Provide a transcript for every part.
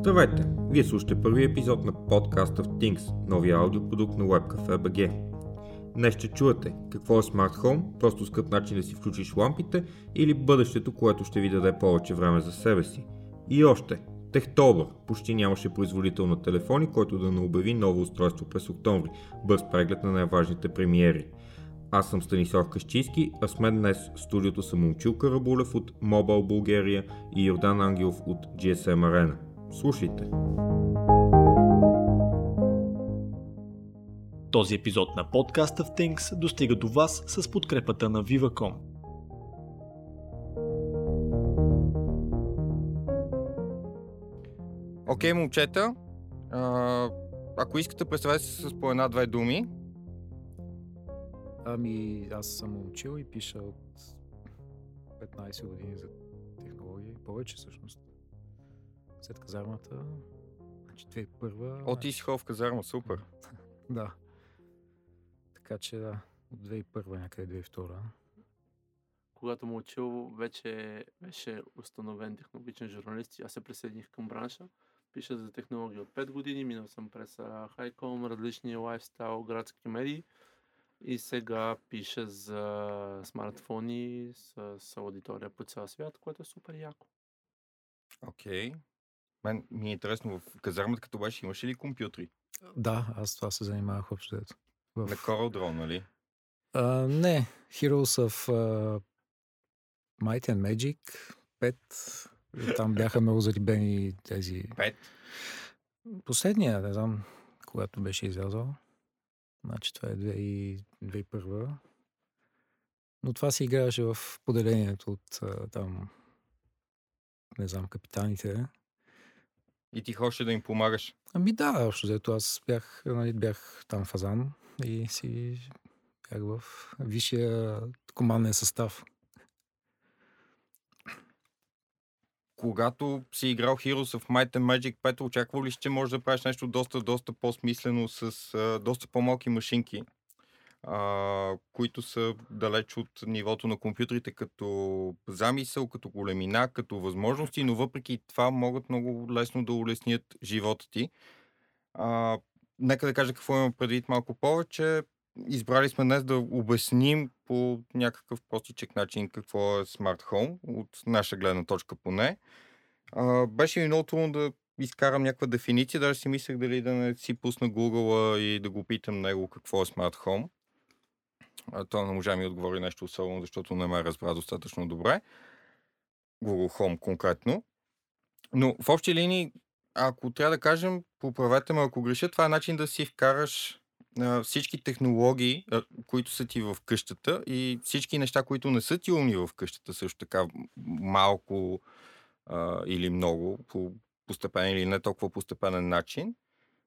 Здравейте! Вие слушате първи епизод на подкаста в Things, новия аудиопродукт на WebCafe BG. Днес ще чуете какво е Smart Home, просто скъп начин да си включиш лампите или бъдещето, което ще ви даде повече време за себе си. И още, Техтобър почти нямаше производител на телефони, който да не обяви ново устройство през октомври. Бърз преглед на най-важните премиери. Аз съм Станислав Кащийски, а с мен днес в студиото са Момчил Карабулев от Mobile Bulgaria и Йордан Ангелов от GSM Arena. Слушайте! Този епизод на подкаста в Things достига до вас с подкрепата на Viva.com. Окей, okay, момчета, а, ако искате, представете се с по една-две думи. Ами, аз съм учил и пиша от 15 години за технологии, повече всъщност. След казармата, значи 2001. О, ти си в казарма, супер. да. Така че да, от 2001 някъде 2002. Когато му учил, вече беше установен технологичен журналист и аз се присъединих към бранша. Пиша за технологии от 5 години, минал съм през Хайком, различни лайфстайл, градски медии и сега пиша за смартфони с, с аудитория по цял свят, което е супер яко. Окей. Okay. Мен ми е интересно, в казармата като беше имаше ли компютри? Да, аз това се занимавах общо дето. В... На Coral Draw, нали? Uh, не, Heroes of uh, Might and Magic 5. Там бяха много зарибени тези... 5? Последния, не знам, когато беше излязъл. Значи това е 2001. Но това се играеше в поделението от там, не знам, капитаните. И ти хочеш да им помагаш? Ами да, общо взето аз бях, нали, бях там фазан и си бях в висшия команден състав. Когато си играл Heroes of Might and Magic 5, очаквал ли, че можеш да правиш нещо доста, доста по-смислено с а, доста по-малки машинки, а, които са далеч от нивото на компютрите като замисъл, като големина, като възможности, но въпреки това могат много лесно да улеснят живота ти. А, нека да кажа какво имам предвид малко повече. Избрали сме днес да обясним по някакъв простичък начин какво е Smart Home, от наша гледна точка поне. А, беше ми много трудно да изкарам някаква дефиниция, даже си мислех дали да не си пусна Google и да го питам него какво е Smart Home. А, той не можа ми отговори нещо особено, защото не ме разбра достатъчно добре. Google Home конкретно. Но в общи линии, ако трябва да кажем, поправете ме ако греша, това е начин да си вкараш а, всички технологии, а, които са ти в къщата и всички неща, които не са ти умни в къщата, също така малко а, или много, по постепен или не толкова постепенен начин,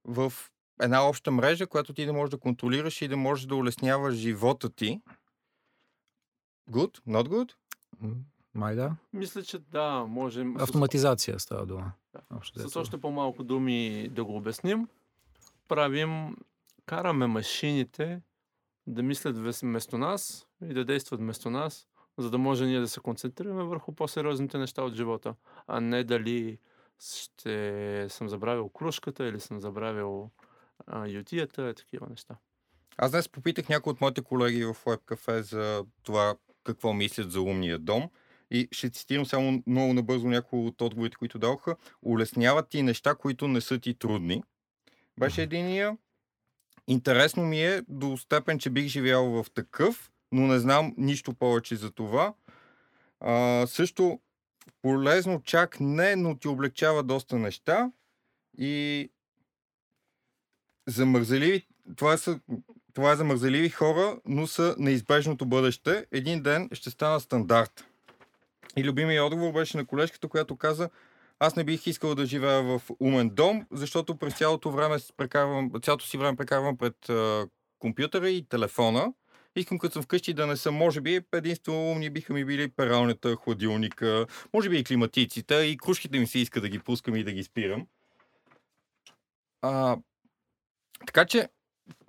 в една обща мрежа, която ти да можеш да контролираш и да можеш да улесняваш живота ти. Good? Not good? Май да. Мисля, че да, можем... Автоматизация става дума. Да. С още по-малко думи да го обясним. Правим, караме машините да мислят вместо нас и да действат вместо нас, за да може ние да се концентрираме върху по-сериозните неща от живота, а не дали ще съм забравил кружката или съм забравил а, ютията, и такива неща. Аз днес попитах някои от моите колеги в WebCafe за това какво мислят за умния дом. И ще цитирам само много набързо някои от отговорите, които дадоха. Улесняват ти неща, които не са ти трудни. Беше единия. Интересно ми е до степен, че бих живял в такъв, но не знам нищо повече за това. А, също полезно чак не, но ти облегчава доста неща. И замързеливи, това, са, това е замързеливи хора, но са неизбежното бъдеще. Един ден ще стана стандарт. И любимия отговор беше на колежката, която каза, аз не бих искал да живея в умен дом, защото през цялото време прекарвам, цялото си време прекарвам пред а, компютъра и телефона. Искам като съм вкъщи да не съм, може би, единствено умни биха ми били пералнята, хладилника, може би и климатиците, и кружките ми се иска да ги пускам и да ги спирам. А, така че,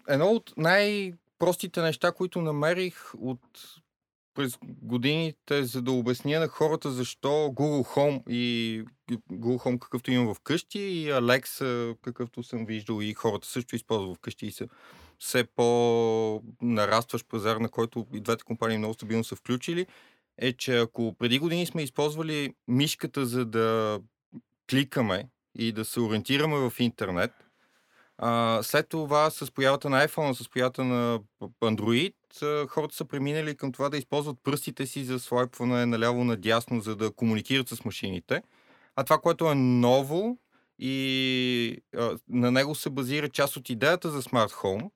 едно от най-простите неща, които намерих от през годините, за да обясня на хората защо Google Home и Google Home какъвто имам вкъщи и Alexa какъвто съм виждал и хората също използват вкъщи и са все по-нарастващ пазар, на който и двете компании много стабилно са включили, е, че ако преди години сме използвали мишката за да кликаме и да се ориентираме в интернет, а, след това с появата на iPhone, с появата на Android, хората са преминали към това да използват пръстите си за слайпване наляво-надясно, за да комуникират с машините. А това, което е ново и а, на него се базира част от идеята за Smart Home,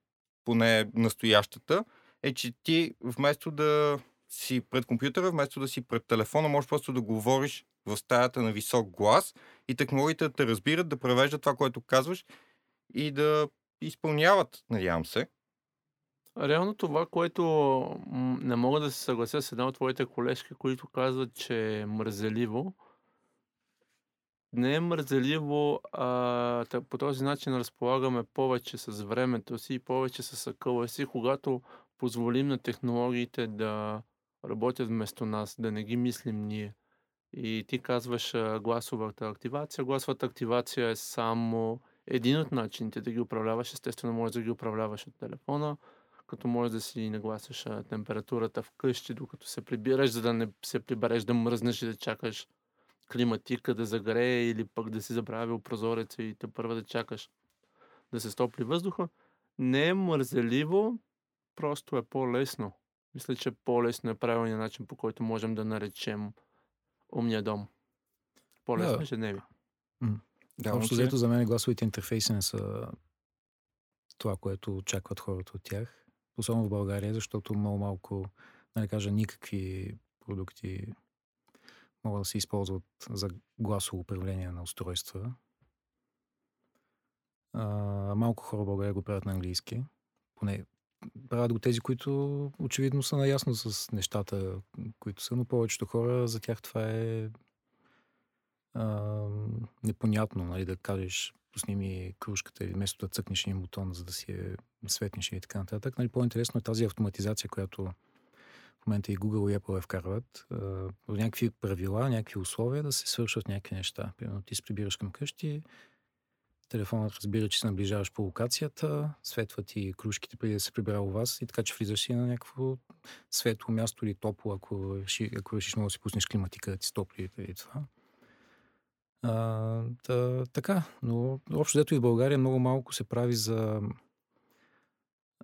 поне настоящата, е, че ти вместо да си пред компютъра, вместо да си пред телефона, можеш просто да говориш в стаята на висок глас и технологиите да те разбират, да превеждат това, което казваш и да изпълняват, надявам се. Реално това, което не мога да се съглася с една от твоите колежки, които казват, че е мързеливо, не е мързеливо, а по този начин разполагаме повече с времето си и повече с акъла си, когато позволим на технологиите да работят вместо нас, да не ги мислим ние. И ти казваш гласовата активация. Гласовата активация е само един от начините да ги управляваш. Естествено, можеш да ги управляваш от телефона, като можеш да си нагласиш температурата вкъщи, докато се прибираш, за да не се прибереш да мръзнеш и да чакаш климатика да загрее или пък да си забравил прозореца и те първа да чакаш да се стопли въздуха. Не е мързеливо, просто е по-лесно. Мисля, че по-лесно е правилният начин, по който можем да наречем умния дом. По-лесно Да. ежедневие. Да, Общо взето за мен гласовите интерфейси не са това, което очакват хората от тях. Особено в България, защото много малко, не кажа никакви продукти могат да се използват за гласово управление на устройства. А, малко хора в България го правят на английски. Поне правят го тези, които очевидно са наясно с нещата, които са, но повечето хора за тях това е а, непонятно, нали, да кажеш пусни ми кружката или вместо да цъкнеш един бутон, за да си я светнеш и така нататък. Нали, по-интересно е тази автоматизация, която в момента и Google и Apple я вкарват. А, някакви правила, някакви условия да се свършат някакви неща. Примерно ти се прибираш към къщи, телефонът разбира, че се наближаваш по локацията, светва ти кружките преди да се прибира у вас и така, че влизаш си на някакво светло място или топло, ако, реши, ако решиш много да си пуснеш климатика да ти стопли преди това. А, та, така, но общо дето и в България много малко се прави за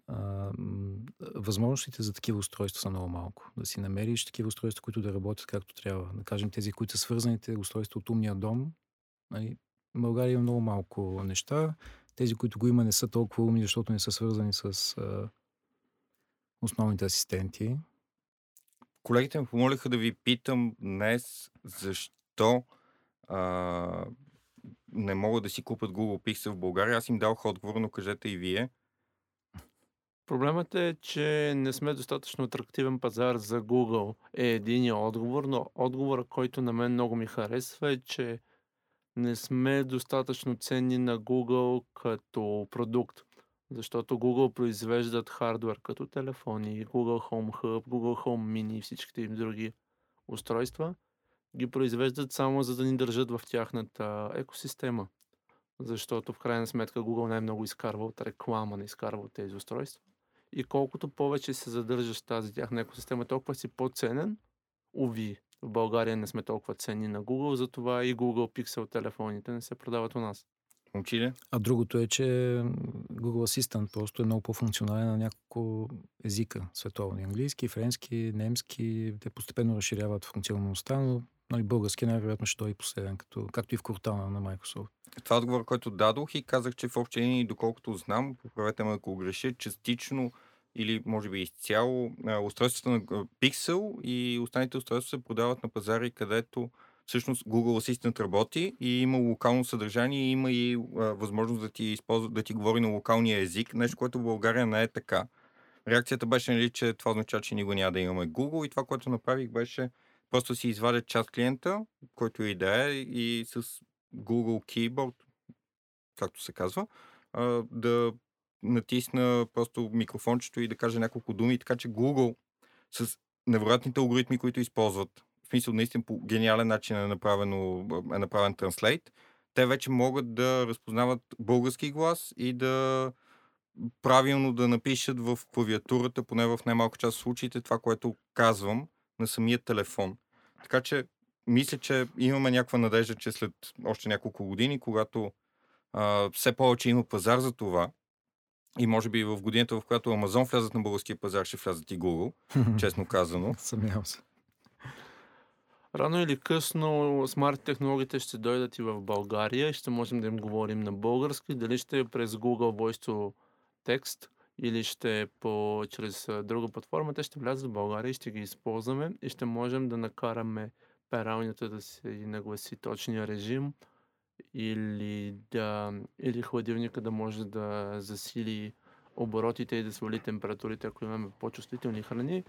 а, възможностите за такива устройства са много малко. Да си намериш такива устройства, които да работят както трябва. Да кажем тези, които са свързаните устройства от умния дом. Нали, в България има много малко неща. Тези, които го има, не са толкова умни, защото не са свързани с а, основните асистенти. Колегите ме помолиха да ви питам днес защо а, не могат да си купят Google Pixel в България. Аз им дадох отговор, но кажете и вие. Проблемът е, че не сме достатъчно атрактивен пазар за Google. Е единия отговор, но отговора, който на мен много ми харесва е, че не сме достатъчно ценни на Google като продукт. Защото Google произвеждат хардвер като телефони, Google Home Hub, Google Home Mini и всичките им други устройства. Ги произвеждат само за да ни държат в тяхната екосистема. Защото в крайна сметка Google най-много изкарва от реклама, не изкарва от тези устройства. И колкото повече се задържаш в тази тяхна екосистема, толкова си по-ценен. Уви, в България не сме толкова ценни на Google, затова и Google Pixel телефоните не се продават у нас. Момчиле? А другото е, че Google Assistant просто е много по-функционален на няколко езика световни. Английски, френски, немски. Те постепенно разширяват функционалността, но нали, български най-вероятно ще дойде последен, като, както и в Cortana на Microsoft. Това е отговор, който дадох и казах, че в общи линии, доколкото знам, поправете ме ако греша, частично или може би изцяло устройствата на Pixel и останалите устройства се продават на пазари, където всъщност Google Assistant работи и има локално съдържание и има и а, възможност да ти, използва, да ти говори на локалния език, нещо, което в България не е така. Реакцията беше, нали, че това означава, че никога няма да имаме Google и това, което направих беше просто си извадя чат клиента, който и да е и с Google Keyboard, както се казва, да натисна просто микрофончето и да кажа няколко думи, така че Google с невероятните алгоритми, които използват, в смисъл наистина по гениален начин е, направено, е направен транслейт, те вече могат да разпознават български глас и да правилно да напишат в клавиатурата, поне в най-малка част от случаите, това, което казвам на самия телефон. Така че, мисля, че имаме някаква надежда, че след още няколко години, когато а, все повече има пазар за това, и може би в годината, в която Амазон влязат на българския пазар, ще влязат и Google, честно казано. Съмнявам се. Рано или късно смарт технологиите ще дойдат и в България и ще можем да им говорим на български. Дали ще е през Google Voice to Text или ще по, чрез друга платформа, те ще влязат в България и ще ги използваме и ще можем да накараме пералнята да се нагласи точния режим или, да, или хладилника да може да засили оборотите и да свали температурите, ако имаме по-чувствителни храни.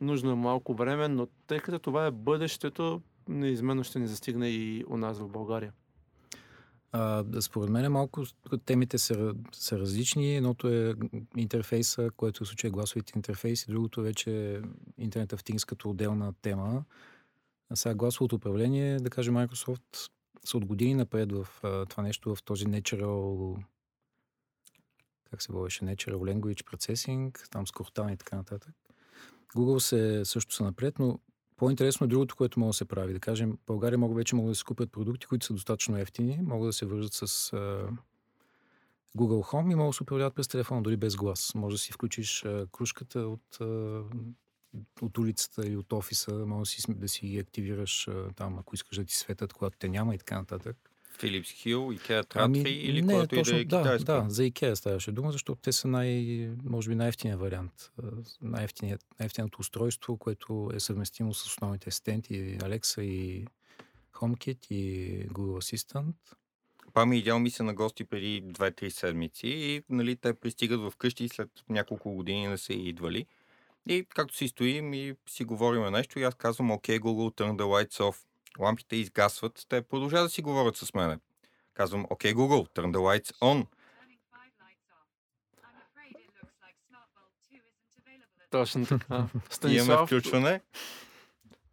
Нужно е малко време, но тъй като това е бъдещето, неизменно ще ни застигне и у нас в България. А, според мен малко темите са, са различни. Едното е интерфейса, което в случая е гласовите интерфейси, другото вече е Internet of Things като отделна тема. А сега гласовото управление, да кажем, Microsoft са от години напред в а, това нещо, в този natural как се водеше, Natural Language Processing, там с Cortana и така нататък. Google се, също са напред, но по-интересно е другото, което може да се прави. Да кажем, в България могат вече могат да се купят продукти, които са достатъчно ефтини, могат да се вържат с uh, Google Home и могат да се управляват през телефона, дори без глас. Може да си включиш uh, кружката от, uh, от улицата или от офиса, може да си, да си активираш uh, там, ако искаш да ти светят, когато те няма и така нататък. Филипс Хил, Ikea Tradfi ами, или не, което точно, и да е китайско? Да, за Ikea ставаше дума, защото те са най, може би най-ефтиният вариант. Най-ефтиният, най-ефтиното устройство, което е съвместимо с основните асистенти Alexa и HomeKit и Google Assistant. Пами идеал ми се на гости преди 2-3 седмици и нали, те пристигат в къщи след няколко години не са идвали. И както си стоим и си говорим нещо и аз казвам, окей, Google, turn the lights off лампите изгасват, те продължават да си говорят с мене. Казвам, окей, okay, Google, turn the lights on. Точно така. Станислав, Имаме включване.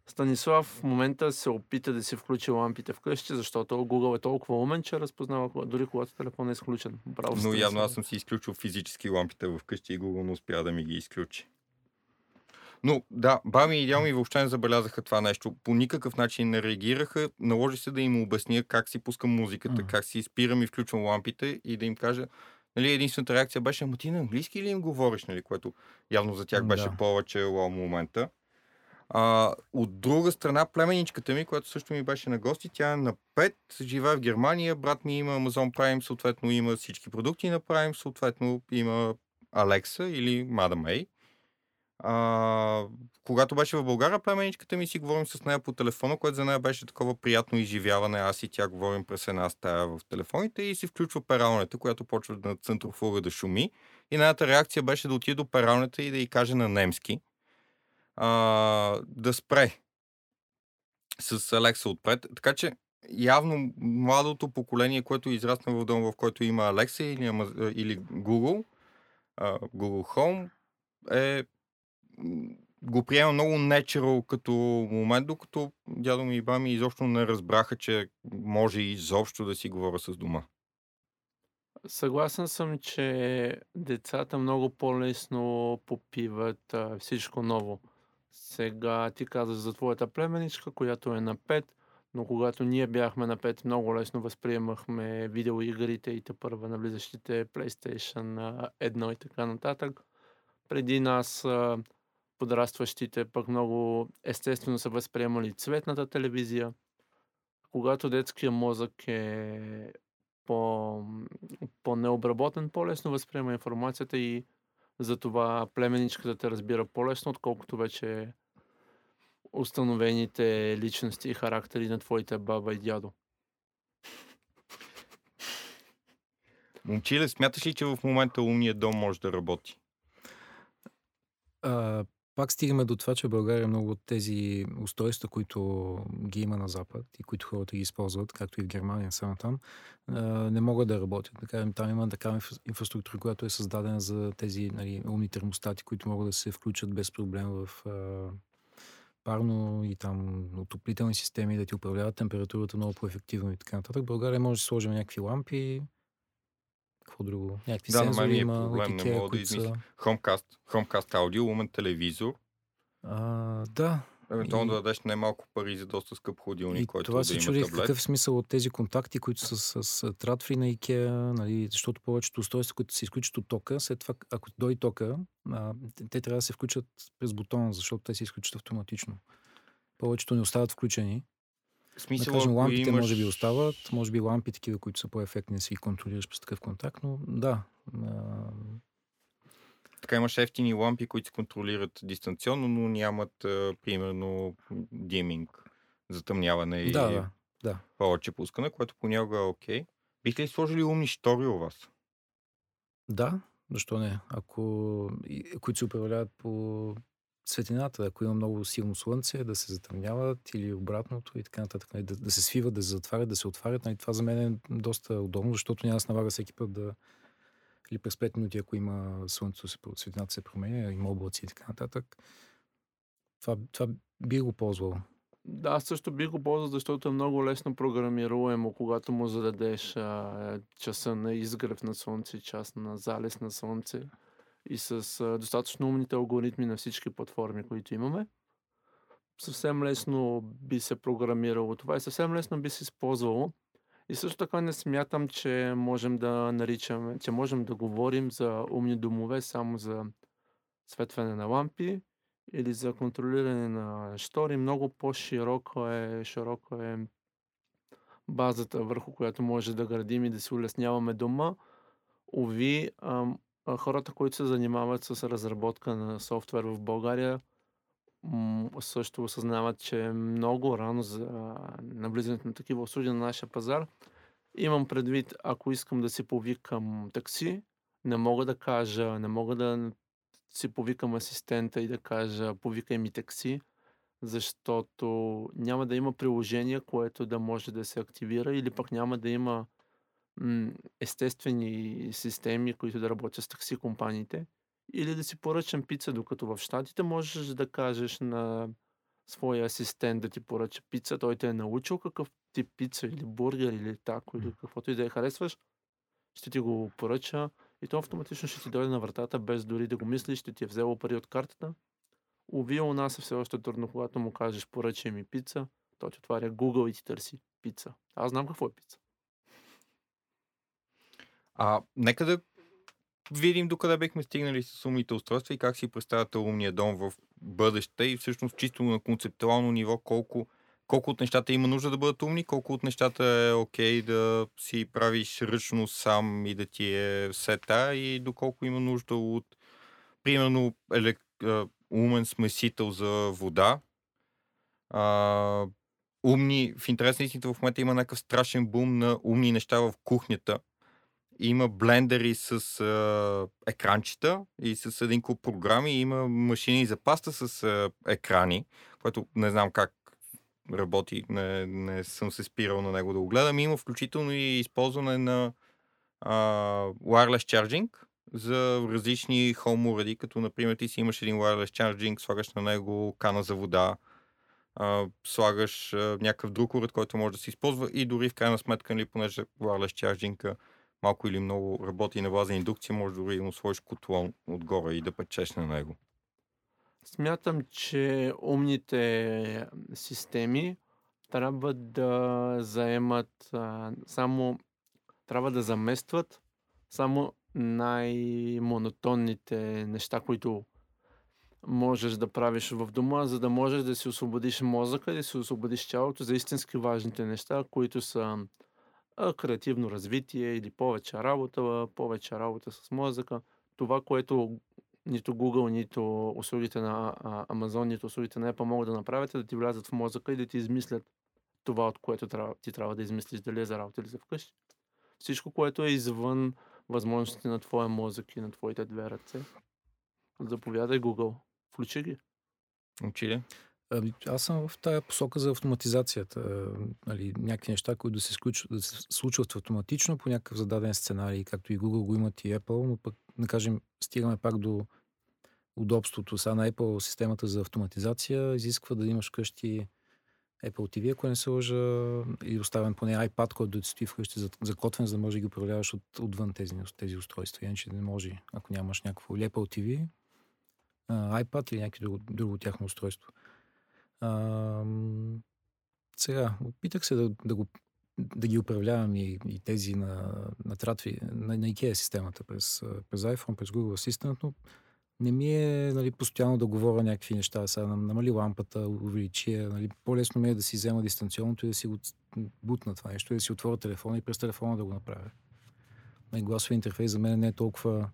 Станислав в момента се опита да си включи лампите вкъщи, защото Google е толкова умен, че разпознава дори когато телефонът е изключен. Браво, Но явно аз съм си изключил физически лампите вкъщи и Google не успя да ми ги изключи. Но да, баби и идеал ми въобще не забелязаха това нещо. По никакъв начин не реагираха. Наложи се да им обясня как си пускам музиката, как си спирам и включвам лампите и да им кажа, нали, единствената реакция беше, ама ти на английски ли им говориш, нали, което явно за тях беше да. повече лоу момента. А, от друга страна, племеничката ми, която също ми беше на гости, тя е на 5, живее в Германия, брат ми има Amazon Prime, съответно има всички продукти на Prime, съответно има Alexa или Madam May. А, когато беше в България, племеничката ми си говорим с нея по телефона, което за нея беше такова приятно изживяване. Аз и тя говорим през една стая в телефоните и си включва пералнята, която почва на центрофуга да шуми. И нейната реакция беше да отиде до пералнята и да й каже на немски а, да спре с Алекса отпред. Така че явно младото поколение, което израсна в дома, в който има Алекса или, или Google, Google Home, е го приема много natural като момент, докато дядо ми и баби изобщо не разбраха, че може изобщо да си говоря с дома. Съгласен съм, че децата много по-лесно попиват а, всичко ново. Сега ти казаш за твоята племеничка, която е на 5, но когато ние бяхме на 5, много лесно възприемахме видеоигрите и те първа навлизащите PlayStation 1 и така нататък. Преди нас а, подрастващите пък много естествено са възприемали цветната телевизия. Когато детския мозък е по, по-необработен, по-лесно възприема информацията и затова племеничката те разбира по-лесно, отколкото вече установените личности и характери на твоите баба и дядо. Момчиле, смяташ ли, че в момента умният дом може да работи? А, пак стигаме до това, че България много от тези устройства, които ги има на Запад и които хората ги използват, както и в Германия, само там, не могат да работят. Там има такава инфра- инфраструктура, която е създадена за тези нали, умни термостати, които могат да се включат без проблем в парно и там отоплителни системи, да ти управляват температурата много по-ефективно и така нататък. България може да сложим някакви лампи, какво друго? Някакви Да, сензори ми е има проблем, от не мога да които са... измисля. Chromecast, Chromecast аудио, умен телевизор. А, да, Евентуално И- да дадеш най-малко пари за доста скъп хладилник, И който това да се има чуди в таблет. какъв смисъл от тези контакти, които са с, с тратфри на IKEA, нали, защото повечето устройства, които се изключат от тока, след това, ако дойде тока, а, те трябва да се включат през бутона, защото те се изключат автоматично. Повечето не остават включени. В Да смисъл, кажем, лампите имаш... може би остават, може би лампи такива, които са по-ефектни да си контролираш през такъв контакт, но да. А, Така имаш ефтини лампи, които се контролират дистанционно, но нямат, а, примерно, диминг, затъмняване и да, да, да. повече пускане, което понякога е окей. Бихте ли сложили умни штори у вас? Да, защо не? Ако, които се управляват по светлината, ако има много силно слънце, да се затъмняват или обратното и така нататък. нали, Да, да се свиват, да се затварят, да се отварят. Нали, това за мен е доста удобно, защото няма се налага всеки път да или през 5 минути, ако има слънцето, светлината се променя, има облаци и така нататък. Това, това би го ползвал. Да, аз също бих го ползвал, защото е много лесно програмируемо, когато му зададеш а, часа на изгрев на Слънце, час на залез на Слънце и с а, достатъчно умните алгоритми на всички платформи, които имаме. Съвсем лесно би се програмирало това и съвсем лесно би се използвало. И също така не смятам, че можем да наричаме, че можем да говорим за умни домове само за светване на лампи или за контролиране на штори. Много по-широко е, широко е базата, върху която може да градим и да си улесняваме дома. Ови, хората, които се занимават с разработка на софтуер в България, също осъзнават, че е много рано за навлизането на такива услуги на нашия пазар. Имам предвид, ако искам да си повикам такси, не мога да кажа, не мога да си повикам асистента и да кажа повикай ми такси, защото няма да има приложение, което да може да се активира или пък няма да има естествени системи, които да работят с такси компаниите. Или да си поръчам пица, докато в Штатите можеш да кажеш на своя асистент да ти поръча пица, той те е научил какъв тип пица или бургер или тако или каквото и да я харесваш, ще ти го поръча и то автоматично ще ти дойде на вратата, без дори да го мислиш, ще ти е взело пари от картата. Уви, у нас е все още трудно, когато му кажеш поръчай ми пица, той ти отваря Google и ти търси пица. Аз знам какво е пица. А, нека да видим докъде бихме стигнали с умните устройства и как си представяте умния дом в бъдеще и всъщност чисто на концептуално ниво колко, колко от нещата има нужда да бъдат умни, колко от нещата е окей да си правиш ръчно сам и да ти е сета и доколко има нужда от примерно елек... умен смесител за вода. А, умни, в интерес на в момента има някакъв страшен бум на умни неща в кухнята. Има блендери с а, екранчета и с един куп програми. Има машини за паста с а, екрани, което не знам как работи, не, не съм се спирал на него да го гледам. Има включително и използване на а, wireless charging за различни home уреди, като например ти си имаш един wireless charging, слагаш на него кана за вода, а, слагаш а, някакъв друг уред, който може да се използва и дори в крайна сметка, нали, понеже wireless charging малко или много работи на база индукция, може дори да му сложиш котлон отгоре и да печеш на него. Смятам, че умните системи трябва да заемат а, само, трябва да заместват само най-монотонните неща, които можеш да правиш в дома, за да можеш да си освободиш мозъка да си освободиш тялото за истински важните неща, които са креативно развитие или повече работа, повече работа с мозъка. Това, което нито Google, нито услугите на Amazon, нито услугите на Apple могат да направят, е да ти влязат в мозъка и да ти измислят това, от което ти трябва да измислиш, дали е за работа или за вкъщи. Всичко, което е извън възможностите на твоя мозък и на твоите две ръце. Заповядай Google. Включи ги. Учили? Ами, аз съм в тая посока за автоматизацията. Нали, някакви неща, които да се, случват, да се случват автоматично по някакъв зададен сценарий, както и Google го имат и Apple, но пък, да кажем, стигаме пак до удобството. Сега на Apple системата за автоматизация изисква да имаш къщи Apple TV, ако не се лъжа, и оставен поне iPad, който да стои вкъщи закотвен, за да може да ги управляваш от, отвън тези, тези устройства. Иначе не може, ако нямаш някакво Apple TV, iPad или някакво друго, друго тяхно устройство. А, сега, опитах се да, да, го, да ги управлявам и, и тези на, на Тратви, на, на IKEA системата през, през iPhone, през Google Assistant, но не ми е нали, постоянно да говоря някакви неща. Сега намали лампата, увеличи нали, по-лесно ми е да си взема дистанционното и да си го бутна това нещо, да си отворя телефона и през телефона да го направя. Нали, гласови интерфейс за мен не е толкова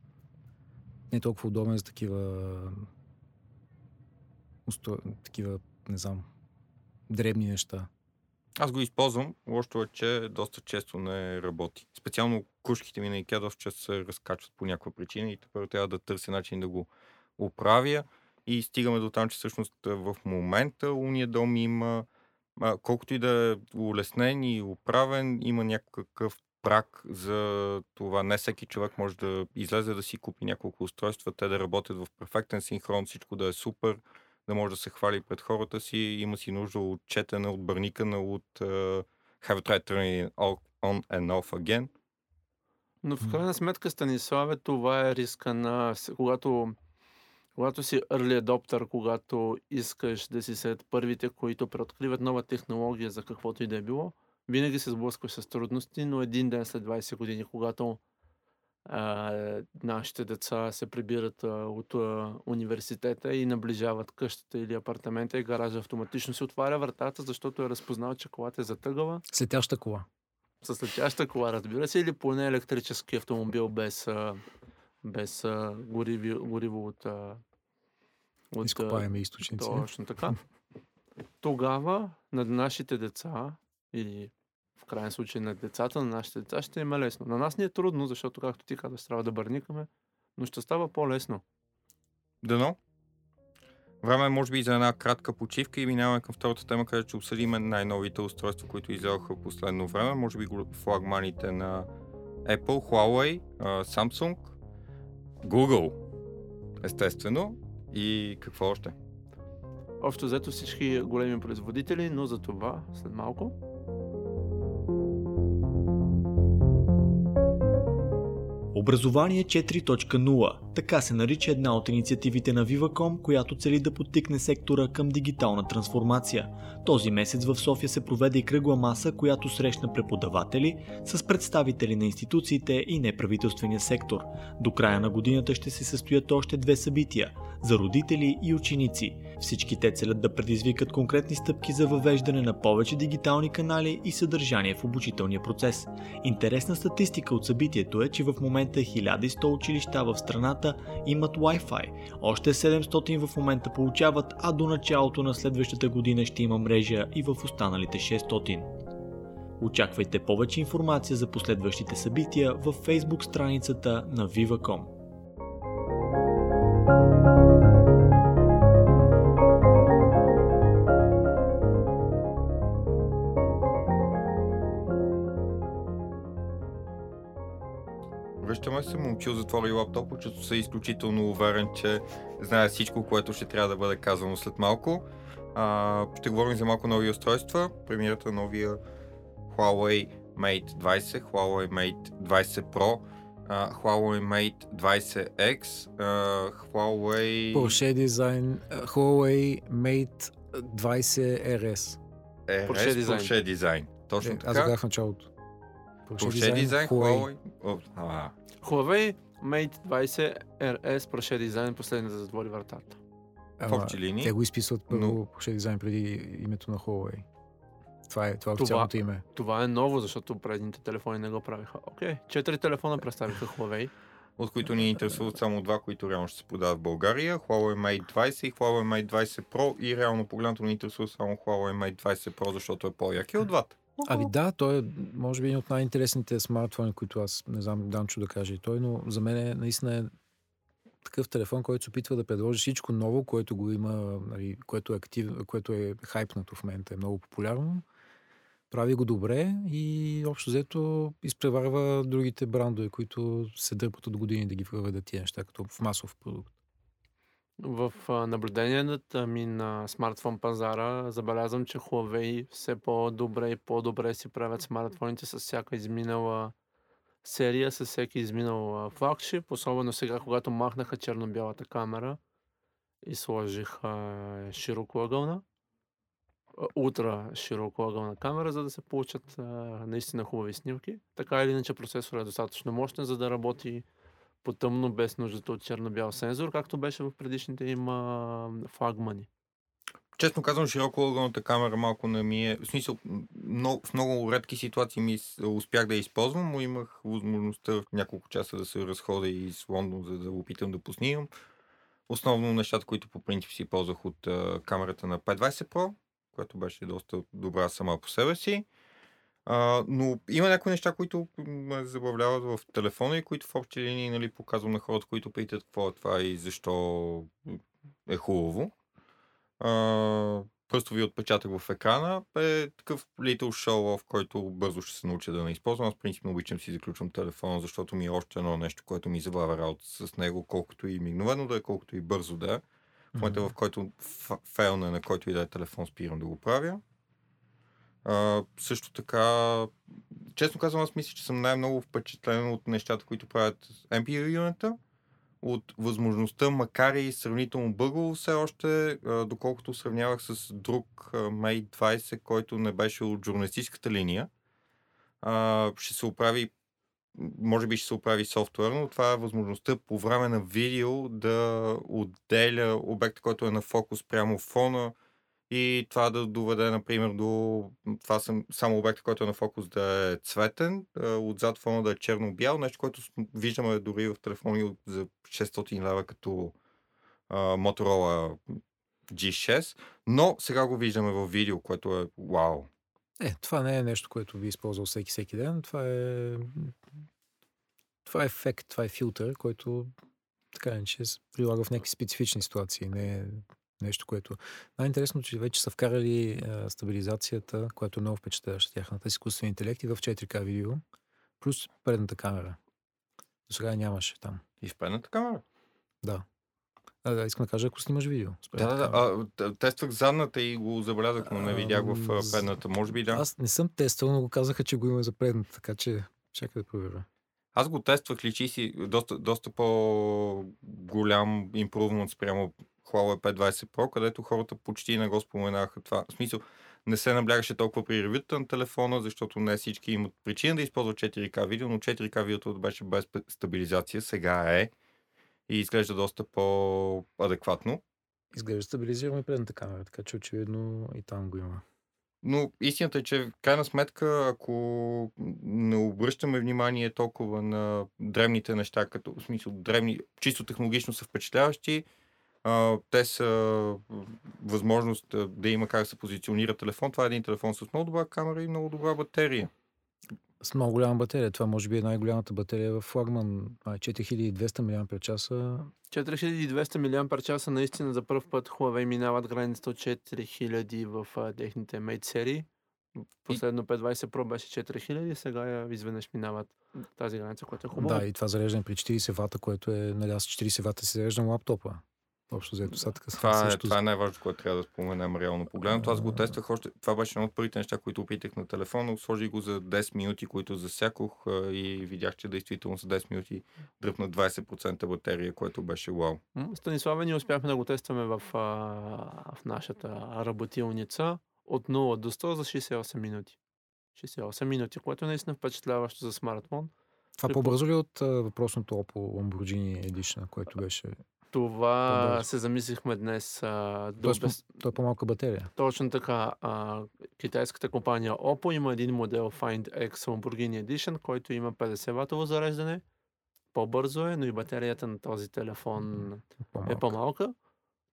не е толкова удобен за такива такива не знам, дребни неща. Аз го използвам, лошото е, че доста често не работи. Специално кружките ми на IKEA доста често се разкачват по някаква причина и първо трябва да търся начин да го оправя. И стигаме до там, че всъщност в момента уния дом има, колкото и да е улеснен и оправен, има някакъв прак за това. Не всеки човек може да излезе да си купи няколко устройства, те да работят в перфектен синхрон, всичко да е супер да може да се хвали пред хората си. Има си нужда от четене, от бърникане, от uh, have tried turning on and off again. Но в крайна сметка, Станиславе, това е риска на... Когато, когато си early adopter, когато искаш да си сред първите, които преоткриват нова технология за каквото и да е било, винаги се сблъскваш с трудности, но един ден след 20 години, когато а, нашите деца се прибират а, от а, университета и наближават къщата или апартамента и гаража автоматично се отваря вратата, защото е разпознал, че колата е затъгала. Сетяща кола. С летяща кола, разбира се, или поне електрически автомобил без, а, без а, гориви, гориво от, а, от изкопаеми източници. Точно така. Тогава на нашите деца или в крайен случай на децата, на нашите деца, ще им е лесно. На нас ни е трудно, защото, както ти казваш, трябва да бърникаме, но ще става по-лесно. Дано. Време е, може би, за една кратка почивка и минаваме към втората тема, където ще обсъдим най-новите устройства, които излязоха в последно време. Може би флагманите на Apple, Huawei, Samsung, Google, естествено, и какво още? Общо взето всички големи производители, но за това след малко. Образование 4.0 така се нарича една от инициативите на Viva.com, която цели да подтикне сектора към дигитална трансформация. Този месец в София се проведе и кръгла маса, която срещна преподаватели с представители на институциите и неправителствения сектор. До края на годината ще се състоят още две събития за родители и ученици. Всички те целят да предизвикат конкретни стъпки за въвеждане на повече дигитални канали и съдържание в обучителния процес. Интересна статистика от събитието е, че в момента 1100 училища в страната имат Wi-Fi. Още 700 в момента получават, а до началото на следващата година ще има мрежа и в останалите 600. Очаквайте повече информация за последващите събития в Facebook страницата на Viva.com. Връщаме се, момчил затвори лаптопа, чето се изключително уверен, че знае всичко, което ще трябва да бъде казано след малко. А, ще говорим за малко нови устройства. Премиерата на новия Huawei Mate 20, Huawei Mate 20 Pro, uh, Huawei Mate 20X, uh, Huawei... Porsche Design, uh, Huawei Mate 20 RS. RS Porsche Design. Porsche Design. Точно е, така. Аз в началото. Porsche, Porsche Design, Huawei. Huawei. Huawei Mate 20 RS Porsche Design последния да затвори вратата. в общи линии. Те го изписват първо но... Porsche Design преди името на Huawei. Това е, това е официалното име. Това е ново, защото предните телефони не го правиха. Окей, okay. четири телефона представиха Huawei. От които ни интересуват само два, които реално ще се продават в България. Huawei Mate 20 и Huawei Mate 20 Pro и реално погледнато ни интересува само Huawei Mate 20 Pro, защото е по-яки от двата. Ами да, той е, може би, един от най-интересните смартфони, които аз не знам Данчо да каже и той, но за мен е, наистина е такъв телефон, който се опитва да предложи всичко ново, което го има, нали, което, е актив, което е хайпнато в момента, е много популярно. Прави го добре и общо взето изпреварва другите брандове, които се дърпат от години да ги въведат тия неща, като в масов продукт. В наблюденията ми на смартфон пазара забелязвам, че Huawei все по-добре и по-добре си правят смартфоните с всяка изминала серия, с всеки изминал флагшип, особено сега, когато махнаха черно-бялата камера и сложиха широкоъгълна, ултра широкоъгълна камера, за да се получат наистина хубави снимки. Така или иначе процесорът е достатъчно мощен, за да работи по-тъмно, без нуждата от черно-бял сензор, както беше в предишните им а, флагмани. Честно казвам, широко ъгълната камера малко не ми е... В смисъл, много, в много редки ситуации ми с- успях да я използвам, но имах възможността в няколко часа да се разходя из Лондон, за да опитам да поснимам. Основно нещата, които по принцип си ползвах от а, камерата на P20 Pro, която беше доста добра сама по себе си. А, но има някои неща, които ме забавляват в телефона и които в общи линии нали, показвам на хората, които питат какво е това и защо е хубаво. А, пръстови отпечатък в екрана е такъв little show off, който бързо ще се науча да не използвам. Аз принципно обичам си заключвам телефона, защото ми е още едно нещо, което ми забавя работа с него, колкото и мигновено да е, колкото и бързо да е. В момента, в който фейлна на който и да е телефон, спирам да го правя. А, също така, честно казвам, аз мисля, че съм най-много впечатлен от нещата, които правят MPU юнита, от възможността, макар и сравнително бърго все още, а, доколкото сравнявах с друг Mate 20, който не беше от журналистическата линия, а, ще се оправи може би ще се оправи софтуерно, това е възможността по време на видео да отделя обекта, който е на фокус прямо в фона и това да доведе, например, до това съм, само обекта, който е на фокус да е цветен, отзад фона да е черно-бял, нещо, което виждаме дори в телефони за 600 лева като а, Motorola G6, но сега го виждаме в видео, което е вау. Е, това не е нещо, което би използвал всеки всеки ден. Това е... Това е ефект, това е филтър, който така иначе се прилага в някакви специфични ситуации. Не е нещо, което... Най-интересно, че вече са вкарали а, стабилизацията, която е много впечатляваща тяхната изкуствен интелект и в 4K видео, плюс предната камера. До сега нямаше там. И в предната камера. Да. А, да, искам да кажа, ако снимаш видео. Да, да, да. А, тествах задната и го забелязах, но не видях в предната. Може би да. Аз, Аз не съм тествал, но го казаха, че го има за предната, така че чакай да проверя. Аз го тествах, личи си доста, доста по-голям импрувмент спрямо Huawei P20 Pro, където хората почти не го споменаха това. В смисъл, не се наблягаше толкова при ревюта на телефона, защото не всички имат причина да използват 4K видео, но 4K видеото беше без стабилизация, сега е и изглежда доста по-адекватно. Изглежда стабилизираме предната камера, така че очевидно и там го има. Но истината е, че в крайна сметка, ако не обръщаме внимание толкова на древните неща, като в смисъл древни, чисто технологично са впечатляващи, а, те са възможност да има как да се позиционира телефон. Това е един телефон с много добра камера и много добра батерия. С много голяма батерия. Това може би е най-голямата батерия в флагман. Това е 4200 мАч. 4200 мАч наистина за първ път Huawei минават границата от 4000 в а, техните Mate серии. Последно P20 Pro беше 4000, сега я изведнъж минават тази граница, което е хубаво. Да, и това зареждане при 40 вата, което е, нали, аз 40 вата си зареждам лаптопа. Общо взето сега така Това е, също. това е най-важното, което трябва да споменем реално погледнато. Аз го тествах още. Това беше едно от първите неща, които опитах на телефона. Сложих го за 10 минути, които засякох и видях, че действително за 10 минути дръпна 20% батерия, което беше вау. М, Станиславе, ние успяхме да го тестваме в, в нашата работилница от 0 до 100 за 68 минути. 68 минути, което е наистина впечатляващо за смартфон. Това При- по-бързо ли от а, въпросното Oppo Lamborghini Edition, който беше... Това По-бързо. се замислихме днес. А, да Тоест, обяс... той е по-малка батерия. Точно така. А, китайската компания Oppo има един модел Find X Lamborghini Edition, който има 50 ватово зареждане. По-бързо е, но и батерията на този телефон По-малка. е по-малка.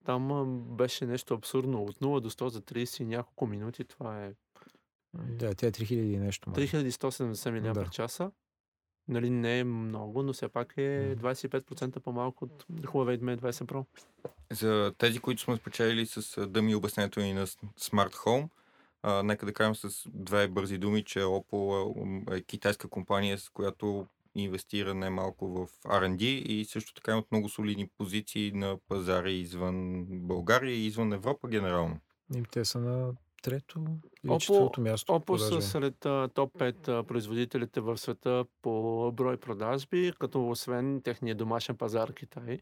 Там а, беше нещо абсурдно. От 0 до 100 за 30 и няколко минути. Това е Да, тя е 3000 и нещо. може. 3170 мАч. Нали, не е много, но все пак е 25% по-малко от Huawei Mate 20 Pro. За тези, които сме спечелили с дъми обяснението ни на Smart Home, а, нека да кажем с две бързи думи, че Oppo е, е китайска компания, с която инвестира немалко в R&D и също така имат много солидни позиции на пазари извън България и извън Европа генерално. И те са на трето или Oppo- четвърто място. Oppo са сред топ 5 а, производителите в света по брой продажби, като освен техния домашен пазар Китай.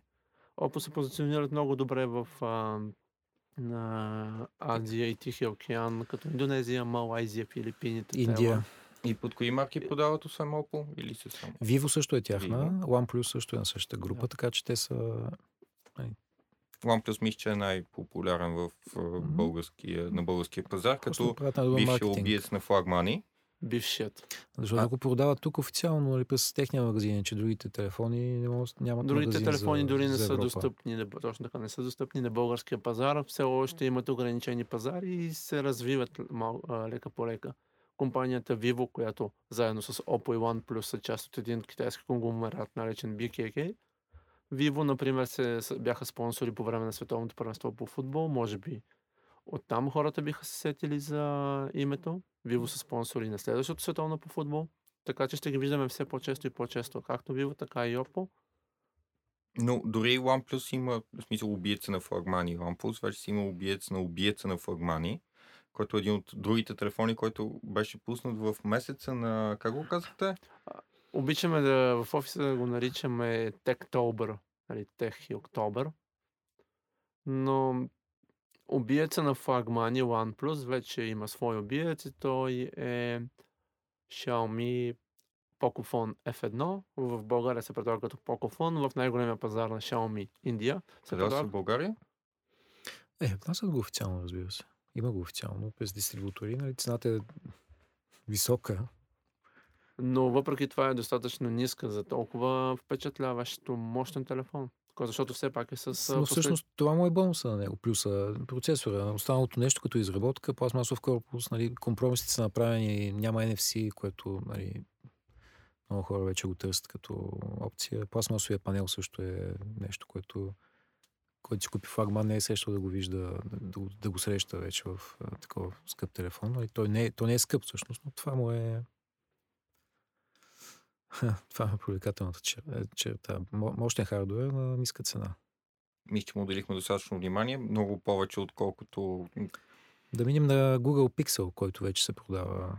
Oppo се позиционират много добре в а, на Азия и Тихия океан, като Индонезия, Малайзия, Филипините, Индия. И под кои марки продават освен Oppo или са само? Vivo също е тяхна. Vivo. OnePlus също е на същата група, Да. така че те са... OnePlus мисля, че е най-популярен в българския, на българския пазар, като бивши убиец на флагмани. Бившият. Защото А- ако продават тук официално нали, през техния магазин, че другите телефони не могат, нямат Другите телефони за, дори не са достъпни, на- точно така, не са достъпни на българския пазар. Все още имат ограничени пазари и се развиват мал, а, лека по лека. Компанията Vivo, която заедно с Oppo и OnePlus са част от един китайски конгломерат, наречен BKK. Vivo, например, се, бяха спонсори по време на Световното първенство по футбол. Може би оттам хората биха се сетили за името. Vivo са спонсори на следващото световно по футбол. Така че ще ги виждаме все по-често и по-често, както Vivo, така и Oppo. Но дори и OnePlus има, в смисъл, убиеца на флагмани. OnePlus вече си има убиец на убиеца на флагмани, който е един от другите телефони, който беше пуснат в месеца на, как го казахте? Обичаме да в офиса да го наричаме Techtober, нали, Tech и Октобър. Но убиеца на флагмани OnePlus вече има свой убиец и той е Xiaomi Pocophone F1. В България се предлага като Pocophone, в най-големия пазар на Xiaomi Индия. Се Къде са в предлага България? Е, внасят го официално, разбира се. Има го официално през дистрибутори. Нали, цената е висока. Но въпреки това е достатъчно ниска за толкова впечатляващо мощен телефон. Защото все пак е с... Но всъщност това му е бонуса на него. Плюса процесора. Останалото нещо като изработка, пластмасов корпус, нали, компромисите са направени, няма NFC, което нали, много хора вече го търсят като опция. Пластмасовия панел също е нещо, което който си купи флагман, не е срещал да го вижда, да, да, го- да го среща вече в а, такова скъп телефон. Нали, той, не, е- той не е скъп всъщност, но това му е Ха, това е привлекателната е, черта. Мо- Мощен хардуер на ниска цена. Мисля, че му отделихме достатъчно внимание, много повече, отколкото Да минем на Google Pixel, който вече се продава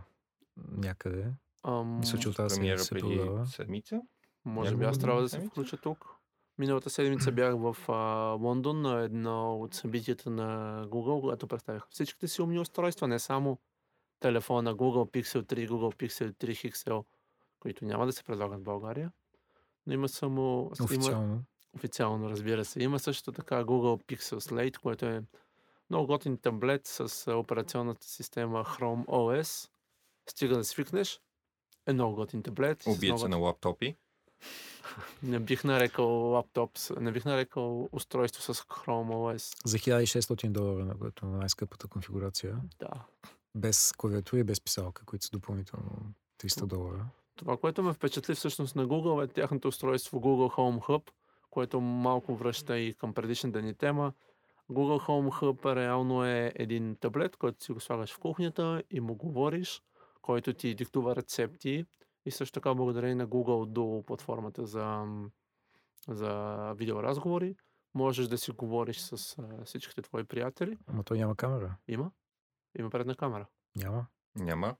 някъде. Ам, Мисля, че от тази седмица се преди продава. седмица. Може би аз трябва да се включа тук. Миналата седмица бях в а, Лондон на едно от събитията на Google, когато представях всичките си умни устройства, не само телефона Google Pixel 3, Google Pixel 3 XL, които няма да се предлагат в България. Но има само... Има, Официално. официално, разбира се. Има също така Google Pixel Slate, което е много готин таблет с операционната система Chrome OS. Стига да свикнеш. Е много готин таблет. Убиеца много на лаптопи. Не бих нарекал лаптоп, не бих нарекал устройство с Chrome OS. За 1600 долара, на което е най-скъпата конфигурация. Да. Без клавиатура и без писалка, които са допълнително 300 долара. Това, което ме впечатли всъщност на Google е тяхното устройство Google Home Hub, което малко връща и към предишната ни тема. Google Home Hub реално е един таблет, който си го слагаш в кухнята и му говориш, който ти диктува рецепти и също така благодарение на Google Duo платформата за, за видеоразговори, можеш да си говориш с а, всичките твои приятели. Ама той няма камера. Има. Има предна камера. Няма. Няма.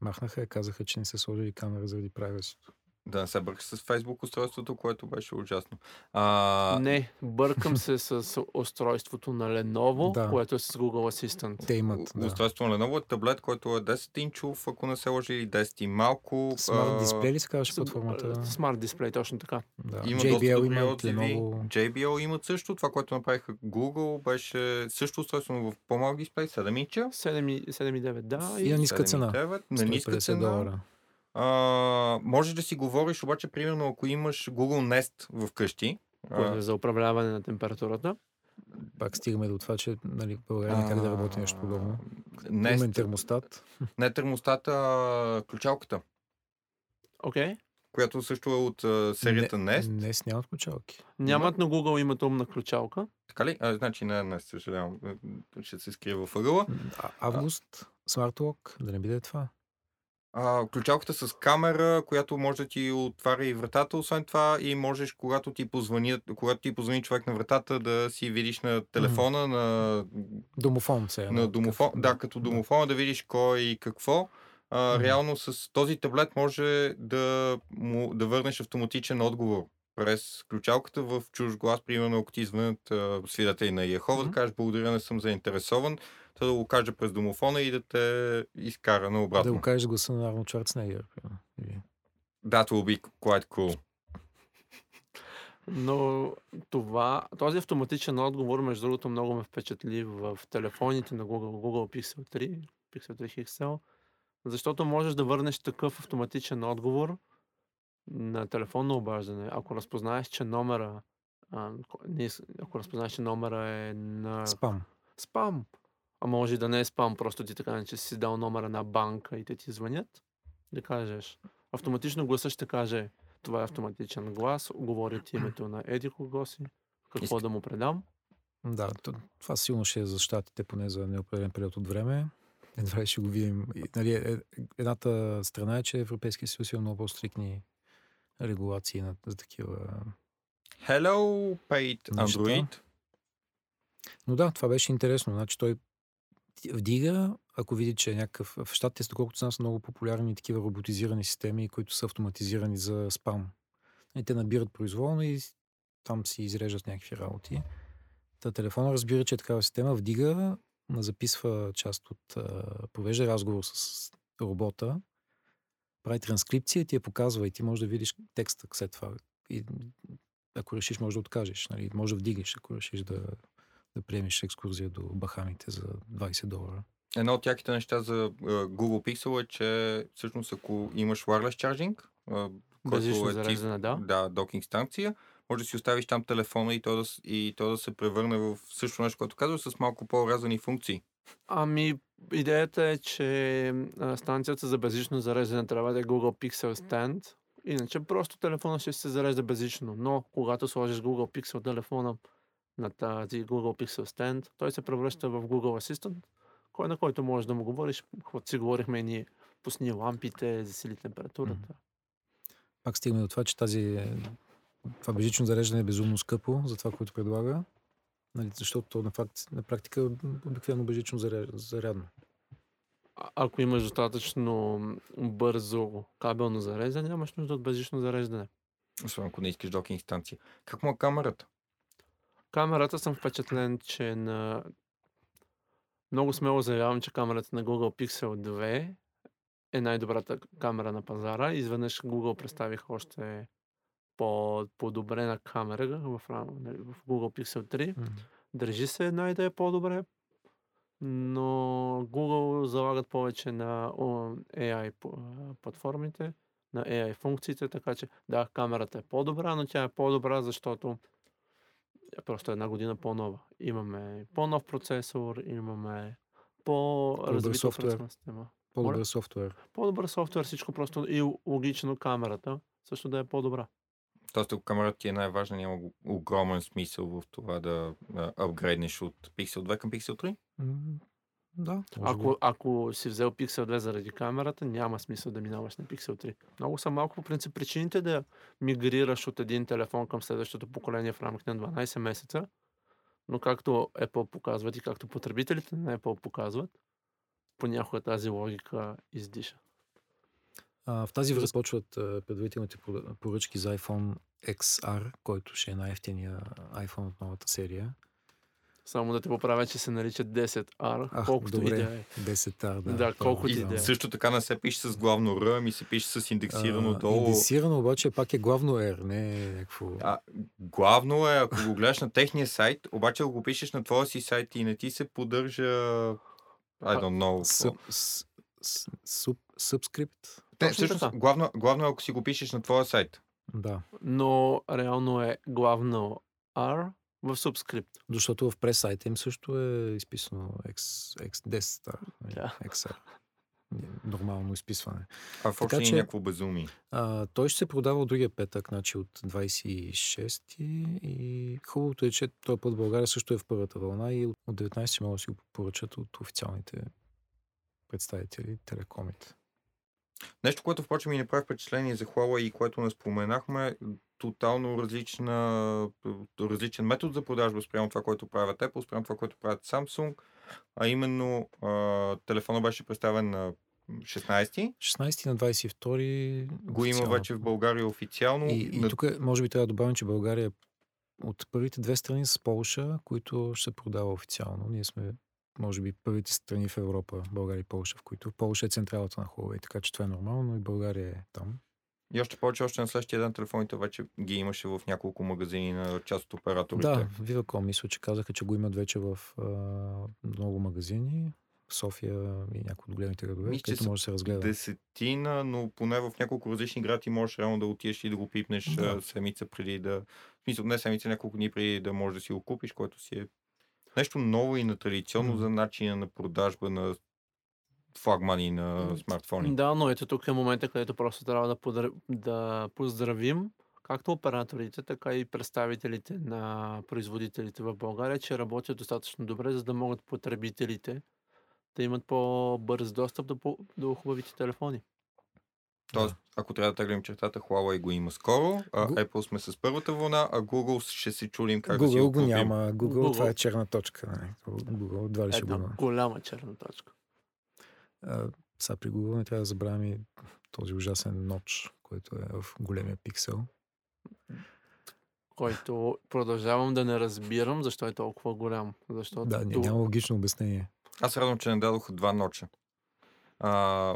Махнаха и казаха, че не са сложили камера заради правилството. Да не се бърка с Facebook устройството, което беше ужасно. А, Не, бъркам се с устройството на Lenovo, Да. което е с Google Assistant. Те имат, да. Устройството на Lenovo е таблет, който е 10 инчов, ако не се лъжи, или 10 и малко. Смарт дисплей ли се казваше платформата? Смарт дисплей, точно така. Да. Има доста JBL добри имат, отзиви. Lenovo. JBL имат също. Това, което направиха Google, беше също устройство но в по-малък дисплей, 7 инча. 7,9, да. И на ниска 7,9, цена. На ниска 150 цена. долара. А, можеш да си говориш, обаче, примерно, ако имаш Google Nest вкъщи, което а, е за управляване на температурата. Пак стигаме до това, че нали, в България как да работи нещо подобно. Умен Nest, термостат. не термостата, а ключалката. Окей. която също е от а, серията не, Nest. Nest нямат ключалки. Нямат на Google името умна ключалка. Така ли? А, значи не, не, съжалявам. Ще се скрие във ъгъла. А, август, Smart Lock, да не биде това. А, ключалката с камера, която може да ти отваря и вратата, освен това, и можеш, когато ти позвони, когато ти позвони човек на вратата, да си видиш на телефона, на, Домофон се е. на домофон, да, като домофона да видиш кой и какво. А, Мгм. Реално с този таблет може да, му, да върнеш автоматичен отговор през ключалката в чуж глас, примерно ако ти звънят свидетели на Яхова, Мгм. да кажеш благодаря, не съм заинтересован, той да го каже през домофона и да те изкара на обратно. Да го кажеш гласа на Арно. Или- That will be quite cool. Но това, този автоматичен отговор, между другото, много ме впечатли в телефоните на Google, Google Pixel 3, Pixel 3 XL, защото можеш да върнеш такъв автоматичен отговор на телефонно обаждане, ако разпознаеш, че номера, а, не, ако разпознаеш, че номера е на Спам. спам, а може и да не е спам, просто ти така, че си дал номера на банка и те ти звънят, да кажеш. Автоматично гласът ще каже, това е автоматичен глас, говори ти името на еди кого си, какво Иска- да му предам. Да, то- това сигурно ще е за щатите поне за неопределен период от време. Едва ли ще го видим. И, Нали, е- едната страна е, че Европейския съюз има много по-стрикни регулации на, за такива. Hello, paid Неща. Android. Но да, това беше интересно. Значи той вдига, ако види, че е някакъв... В щатите, доколкото знам, са много популярни такива роботизирани системи, които са автоматизирани за спам. И те набират произволно и там си изреждат някакви работи. Та телефона разбира, че е такава система, вдига, записва част от... Провежда разговор с робота, прави транскрипция ти я показва и ти можеш да видиш текста след това. И ако решиш, може да откажеш. Нали? Може да вдигнеш, ако решиш да, да приемеш екскурзия до Бахамите за 20 долара. Едно от яките неща за Google Pixel е, че всъщност ако имаш wireless charging, който е тип, да. да, докинг станция, може да си оставиш там телефона и то да, и то да се превърне в също нещо, което казва, с малко по-разани функции. Ами, идеята е, че станцията за безлично зареждане трябва да е Google Pixel Stand. Иначе просто телефона ще се зарежда безлично. Но когато сложиш Google Pixel телефона на тази Google Pixel Stand, той се превръща в Google Assistant, кой на който можеш да му говориш, каквото си говорихме и ние, пусни лампите, засили температурата. Пак стигаме до това, че тази, това безжично зареждане е безумно скъпо за това, което предлага. Нали, защото то на, факт, на практика е обикновено безжично заря- зарядно. А- Ако имаш достатъчно бързо кабелно зареждане, нямаш нужда от безжично зареждане. Освен ако не искаш докинг станция. Как му е камерата? Камерата съм впечатлен, че на... Много смело заявявам, че камерата на Google Pixel 2 е най-добрата камера на пазара. Изведнъж Google представих още по- подобрена камера в, нали, в Google Pixel 3. Държи се една идея по-добре, но Google залагат повече на AI платформите, на AI функциите, така че да, камерата е по-добра, но тя е по-добра, защото е просто една година по-нова. Имаме по-нов процесор, имаме по-развита софтуер. операционна система. По-добър софтуер. По-добър софтуер, всичко просто и логично камерата също да е по-добра. Тоест, ако камерата ти е най-важна, няма огромен смисъл в това да апгрейднеш от Pixel 2 към Pixel 3. Да. Ако, ако си взел Pixel 2 заради камерата, няма смисъл да минаваш на Pixel 3. Много са малко по принцип причините да мигрираш от един телефон към следващото поколение в рамките на 12 месеца. Но както Apple показват и както потребителите на Apple показват, понякога тази логика издиша. А, в тази връзка почват предварителните поръ- поръчки за iPhone XR, който ще е най-ефтиния iPhone от новата серия. Само да те поправя, че се нарича 10R, Ах, колкото добре. и да е. 10R, да. Да, то- колко И да е. също така не се пише с главно Р, ами се пише с индексирано А, долу. Индексирано обаче пак е главно R, не е някакво... А, главно е, ако го гледаш на техния сайт, обаче ако го пишеш на твоя си сайт и не ти се поддържа I don't know. Subscript? Не, точно всъщност, главно, главно е ако си го пишеш на твоя сайт. Да. Но реално е главно R в subscript. Защото в прес сайта им също е изписано X, X10, да, Да. XR. нормално изписване. А в общи че- някакво безумие. А, той ще се продава от другия петък, значи от 26 и хубавото е, че този път в България също е в първата вълна и от от 19 могат да си го поръчат от официалните представители, телекомите. Нещо, което впрочем ми направи впечатление за Huawei и което не споменахме, тотално различна, различен метод за продажба спрямо това, което правят Apple, спрямо това, което правят Samsung, а именно а, телефона беше представен на 16, 16 на 22 го има официално. вече в България официално. И, и на- тук може би трябва да добавим, че България е от първите две страни с Полша, които ще се продава официално. Ние сме, може би, първите страни в Европа, България и Полша, в които Полша е централата на Huawei, така че това е нормално, но и България е там. И още повече, още на следващия ден телефоните вече ги имаше в няколко магазини на част от операторите. Да, Viva.com мисля, че казаха, че го имат вече в а, много магазини. В София и някои от големите градове, Мисля, където може да се разгледа. Десетина, но поне в няколко различни грати можеш реално да отидеш и да го пипнеш Да. седмица преди да... В смисъл, не седмица, няколко дни преди да можеш да си го купиш, което си е нещо ново и нетрадиционно М. за начина на продажба на флагмани на смартфони. Да, но ето тук е момента, където просто трябва да, подр... да поздравим както операторите, така и представителите на производителите в България, че работят достатъчно добре, за да могат потребителите да имат по-бърз достъп до, по- до хубавите телефони. Тоест, ако трябва да теглим чертата, Huawei го има скоро, а Гу- Apple сме с първата вълна, а Google ще се чудим как да си Google го го няма. Google, Google- това е черна точка. Нали? Google едва ли ще го голяма черна точка. А, сега при Google не трябва да забравяме и този ужасен ноч, който е в големия пиксел. Който продължавам да не разбирам защо е толкова голям. Защото Да, ня- ту- няма логично обяснение. Аз се радвам, че не дадох два ноча. А,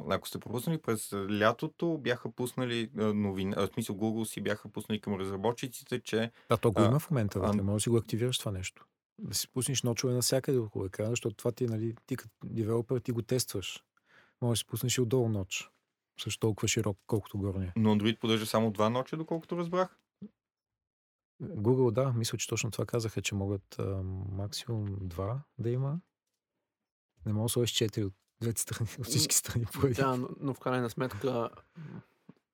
ако сте пропуснали през лятото, бяха пуснали новина, в смисъл Google си бяха пуснали към разработчиците, че А то го А, има в момента, а- вътре. може да си го активираш това нещо. Да си пуснеш ночове навсякъде около екрана, защото това ти, нали, ти като девелопер ти го тестваш. Може да си пуснеш и отдолу ноч. Също толкова широк, колкото горния. но Android поддържа само два ноча, доколкото разбрах. Google, да, мисля, че точно това казаха, че могат а, максимум два да има. Не мога да сложиш четири от двете страни, от всички страни по един. Да, но, но в крайна сметка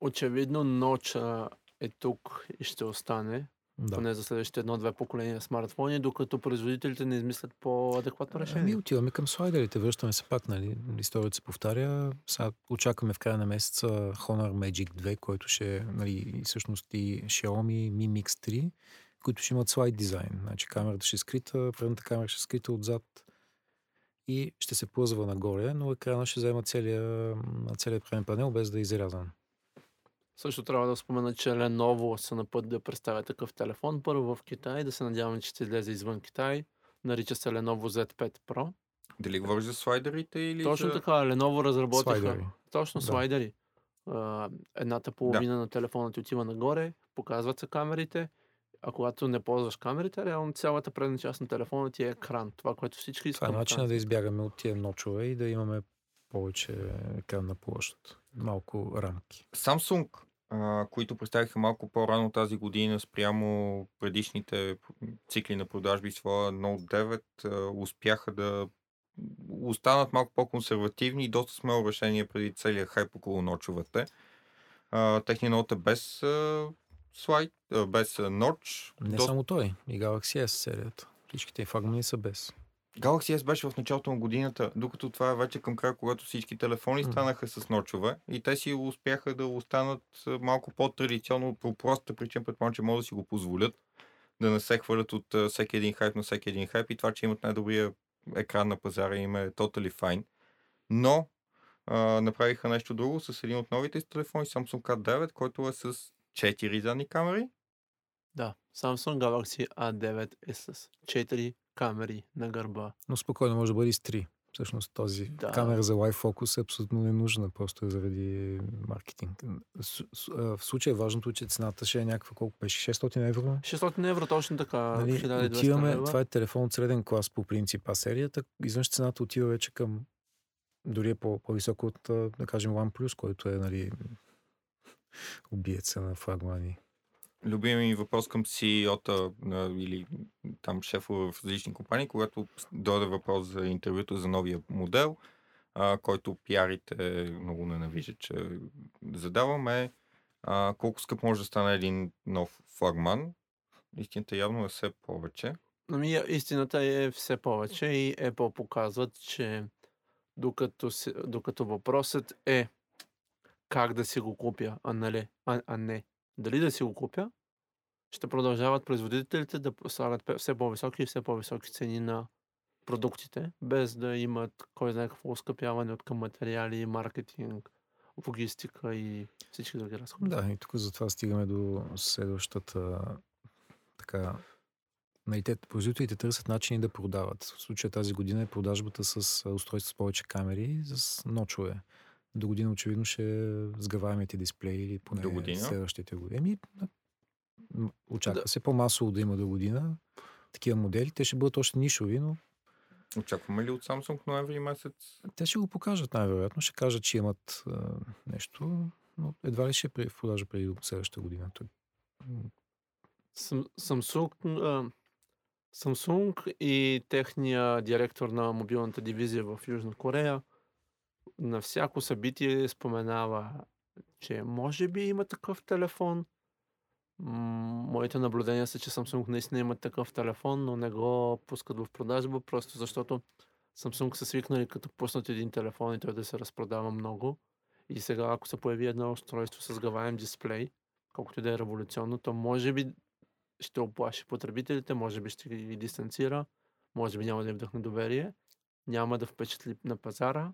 очевидно ноча е тук и ще остане, Да. поне за следващите едно-две поколения смартфони, докато производителите не измислят по-адекватно решение. Ами отиваме към слайдерите, връщаме се пак, нали? Историята се повтаря. Сега очакваме в края на месеца Honor Magic 2, който ще нали, всъщност и Xiaomi Mi Mix 3, които ще имат слайд дизайн. Значи камерата ще е скрита, предната камера ще е скрита отзад и ще се плъзва нагоре, но екрана ще взема целия, целият преден панел без да е изрязан. Също трябва да спомена, че Lenovo са на път да представя такъв телефон. Първо в Китай, да се надяваме, че ще излезе извън Китай. Нарича се Lenovo Z5 Pro. Дали говориш за слайдерите или Точно за... така, Lenovo разработиха Слайдери. точно Да. слайдери. А, едната половина на телефона ти отива нагоре, показват се камерите, а когато не ползваш камерите, реално цялата предна част на телефона ти е екран. Това, което всички Това е начинът да избягаме от тия ночове и да имаме повече екранна площ. Малко рамки. Samsung, а, които представиха малко по-рано тази година спрямо предишните цикли на продажби своя Note 9, а, успяха да останат малко по-консервативни и доста смело решение преди целия хайп около ночовете. А, техният ноут е без а, слайд, а, без ноч. Не Доста- само той, и Galaxy S серията. Всичките флагмани са без. Galaxy S беше в началото на годината, докато това е вече към края, когато всички телефони станаха с ночове и те си успяха да останат малко по-традиционно, по простата причина, предполагам, че могат да си го позволят, да не се хвърлят от всеки един хайп на всеки един хайп и това, че имат най-добрия екран на пазара им е totally fine. Но а, направиха нещо друго с един от новите телефони, Samsung K9, който е с 4 задни камери. Да, Samsung Galaxy A9 е с 4 камери на гърба. Но спокойно може да бъде и с 3. Всъщност този Да. камера за Live Focus е абсолютно ненужна, просто е заради маркетинг. В случая важното е, че цената ще е някаква, колко беше? 600 евро? 600 евро точно така. Нали, 1200 отиваме, това е телефон от среден клас по принцип, а серията, изведнъж цената отива вече към дори е по, по-високо от, да кажем, OnePlus, който е, нали, убиеца на флагмани. Любимият ми въпрос към CEO-та или там шефове в различни компании, когато дойде въпрос за интервюто за новия модел, а, който пиарите много ненавиждат, че задаваме а, колко скъп може да стане един нов флагман. Истината явно е все повече. Ами, истината е все повече и Apple показват, че докато, докато въпросът е как да си го купя, а, нали, а, а не дали да си го купя, ще продължават производителите да слагат все по-високи и все по-високи цени на продуктите, без да имат кой знае какво оскъпяване от към материали, маркетинг, логистика и всички други разходи. Да, и тук затова стигаме до следващата така. Нали, те, производителите търсят начини да продават. В случая тази година е продажбата с устройства с повече камери, с ночове. До година очевидно ще е сгъваемите дисплеи или поне До година? следващите години. Очаква Да. се по-масово да има до година такива модели. Те ще бъдат още нишови, но Очакваме ли от Samsung ноември месец? те ще го покажат най-вероятно. Ще кажат, че имат а, нещо, но едва ли ще е при- в продажа преди следващата година. Той- Samsung, а, Samsung и техния директор на мобилната дивизия в Южна Корея на всяко събитие споменава, че може би има такъв телефон. Моите наблюдения са, че Samsung наистина има такъв телефон, но не го пускат в продажба, просто защото Samsung са свикнали като пуснат един телефон и той да се разпродава много. И сега, ако се появи едно устройство с гаваем дисплей, колкото да е революционно, то може би ще оплаши потребителите, може би ще ги дистанцира, може би няма да им вдъхне доверие, няма да впечатли на пазара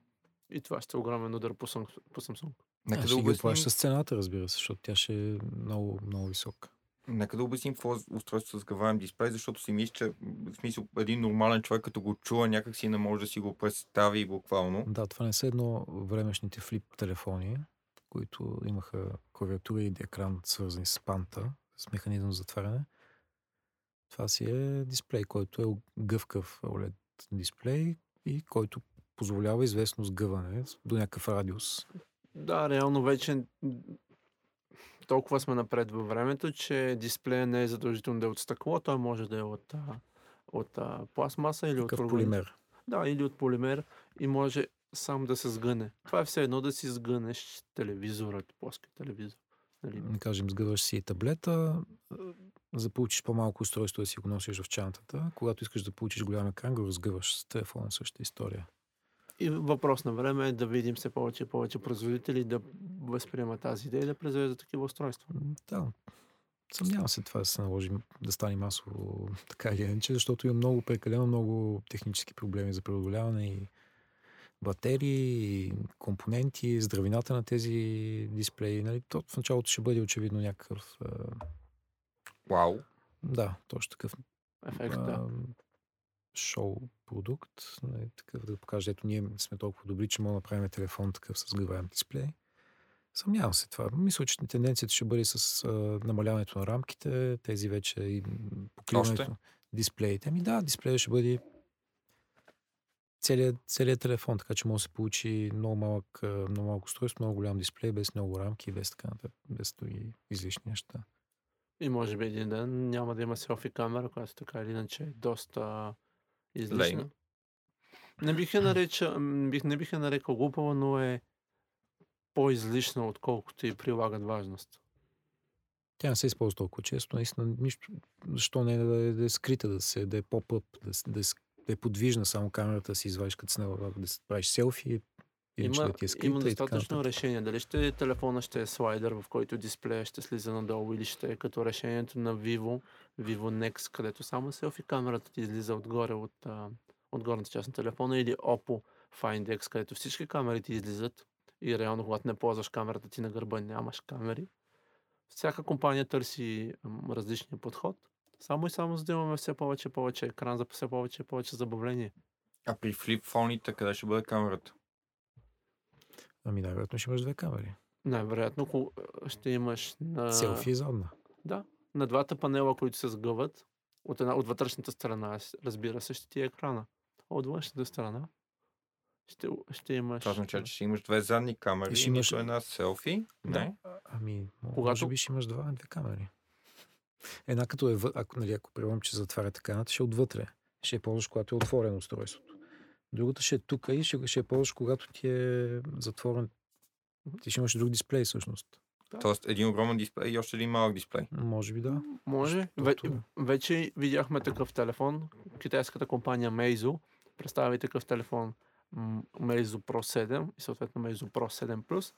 и това ще е огромен удар по Samsung. По Samsung. Нека а, да, ще ги обясним, оплаща с цената, разбира се, защото тя ще е много, много висока. нека да обясним какво е устройство с гаваем дисплей, защото си мисля, че в смисъл, един нормален човек, като го чува, някак си не може да си го представи буквално. Да, това не са едно времешните флип телефони, които имаха клавиатура и екран свързани с панта, с механизъм за затваряне. Това си е дисплей, който е гъвкав OLED дисплей и който позволява известно сгъване до някакъв радиус. Да, реално вече толкова сме напред във времето, че дисплея не е задължително да е от стъкло, той може да е от, от пластмаса или Такъв от полимер. Да, или от полимер и може сам да се сгъне. Това е все едно да си сгънеш телевизора, плоски телевизор. Нали? Да кажем, сгъваш си таблета, за да получиш по-малко устройство да си го носиш в чантата. Когато искаш да получиш голям екран, го разгъваш с телефона, същата история. И въпрос на време е да видим все повече и повече производители да възприемат тази идея и да произвеждат такива устройства. Да, съмнявам се това да се наложи да стане масово така или иначе, защото има много прекалено много технически проблеми за преодоляване и батерии, и компоненти, здравината на тези дисплеи. Нали? То в началото ще бъде очевидно някакъв... Вау! да, точно такъв Ефект, да. Шоу продукт, нали, такъв да покаже, ето ние сме толкова добри, че можем да направим телефон такъв с гъваем дисплей. Съмнявам се това. Мисля, че тенденцията ще бъде с а, намаляването на рамките, тези вече и покриването на дисплеите. Ами да, дисплея ще бъде целият, целият телефон, така че може да се получи много малък, много малко устройство, много голям дисплей, без много рамки, без така нататък, без други излишни неща. И може би един ден няма да има селфи камера, която така или иначе е доста излишна. Лейна. Не бих я нареча, не бих я нарекал глупава, но е по-излишна, отколкото и прилагат важност. Тя не се използва толкова често. Наистина, нищо, защо не да е, да е скрита, да, се, да е поп-ъп, да, да, е, да е подвижна само камерата, си извадиш като снела, да си правиш селфи, иначе Има, да ти е скрита има така достатъчно нататък. решение. Дали ще телефона ще е слайдер, в който дисплея ще слиза надолу или ще е като решението на Vivo, Vivo Nex, където само селфи камерата ти излиза отгоре от, а, от горната част на телефона или Oppo Find X, където всички камери ти излизат и реално когато не ползваш камерата ти на гърба нямаш камери. Всяка компания търси различния подход. Само и само за да имаме все повече и повече екран за все повече и повече забавление. А при флипфоните къде ще бъде камерата? Ами най-вероятно ще имаш две камери. Най-вероятно ще имаш на... Селфи и задна. Да, на двата панела, които се сгъват, от, една, от вътрешната страна, разбира се, ще ти е екрана. А от външната страна ще, ще имаш... Това означава, че ще имаш две задни камери И ще имаш- една селфи. Не. Ами, м- може Когато- би ще имаш два, две камери. Една като е, ако, нали, ако приемам, че затваря така, ще е отвътре. Ще я ползваш, когато е отворено устройството. Другата ще е тук и ще, ще я ползваш, когато ти е затворен. Ти ще имаш друг дисплей всъщност. Тоест един огромен дисплей и още един малък дисплей. Може би да. Може. Ве, вече видяхме такъв телефон. Китайската компания Meizu представи такъв телефон Meizu Pro 7 и съответно Meizu Pro 7 Plus.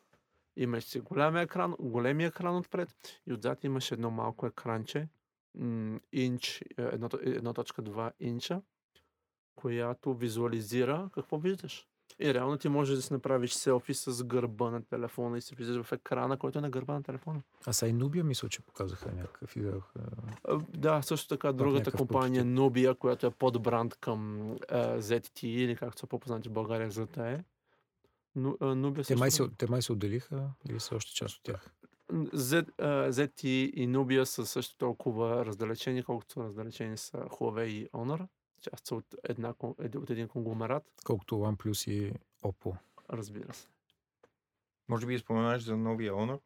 Имаше си голям екран, големия екран отпред и отзад имаше едно малко екранче, инч, е, 1.2 инча, която визуализира какво виждаш. И реално ти можеш да си направиш селфи с гърба на телефона и се виждаш в екрана, който е на гърба на телефона. А са и Nubia мисля, че показаха някакъв. А, Да, също така другата компания прототип. Nubia, която е под бранд към а, ZT или както са по-познати в България ZTE. Но, а, Nubia Те също... май, се, те май се отделиха или са още част от тях? Z, а, ZT и Nubia са също толкова раздалечени, колкото са раздалечени са Huawei и Honor. Част са от, една, еди- от един конгломерат, Колкото OnePlus и Oppo. разбира се. Може би споменаш за новия Honor.